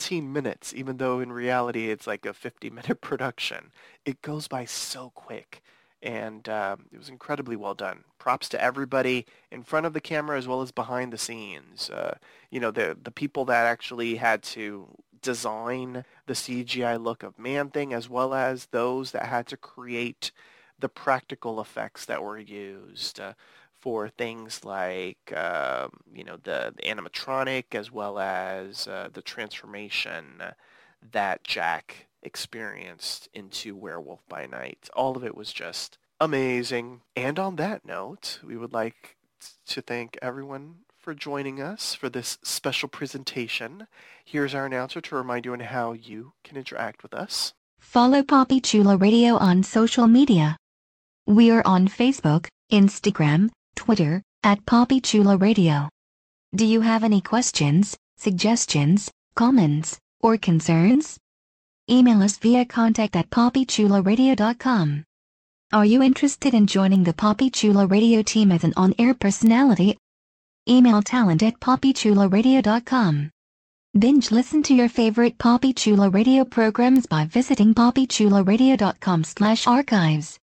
15 minutes, even though in reality it's like a 50 minute production. It goes by so quick. And um, it was incredibly well done. Props to everybody in front of the camera as well as behind the scenes. Uh, you know, the, the people that actually had to design the CGI look of Man-Thing as well as those that had to create the practical effects that were used. Uh, for things like um, you know the, the animatronic as well as uh, the transformation that Jack experienced into Werewolf by Night. All of it was just amazing. And on that note, we would like to thank everyone for joining us for this special presentation. Here's our announcer to remind you on how you can interact with us. Follow Papi Chulo Radio on social media. We are on Facebook, Instagram, Twitter, at Papi Chulo Radio. Do you have any questions, suggestions, comments, or concerns? Email us via contact at PapiChuloRadio.com. Are you interested in joining the Papi Chulo Radio team as an on-air personality? Email talent at PapiChuloRadio.com. Binge listen to your favorite Papi Chulo Radio programs by visiting PapiChuloRadio.com slash archives.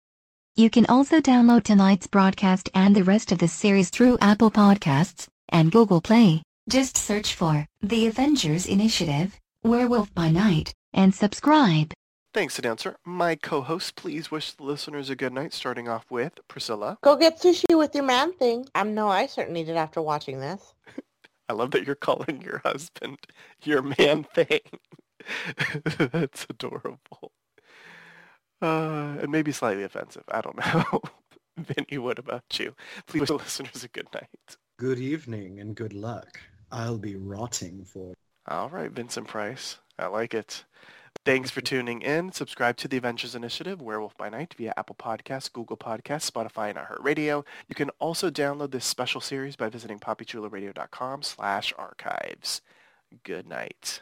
You can also download tonight's broadcast and the rest of the series through Apple Podcasts and Google Play. Just search for The Avengers Initiative, Werewolf by Night, and subscribe. Thanks, announcer. My co-host, please wish the listeners a good night, starting off with Priscilla. Go get sushi with your man thing. I know I certainly did after watching this. I love that you're calling your husband your man thing. That's adorable. Uh, and maybe slightly offensive. I don't know. Vinnie, what about you? Please wish the listeners a good night. Good evening and good luck. I'll be rotting for All right, Vincent Price. I like it. Thanks for tuning in. Subscribe to the Avengers Initiative, Werewolf by Night, via Apple Podcasts, Google Podcasts, Spotify, and iHeartRadio. You can also download this special series by visiting PapiChuloRadio.com slash archives. Good night.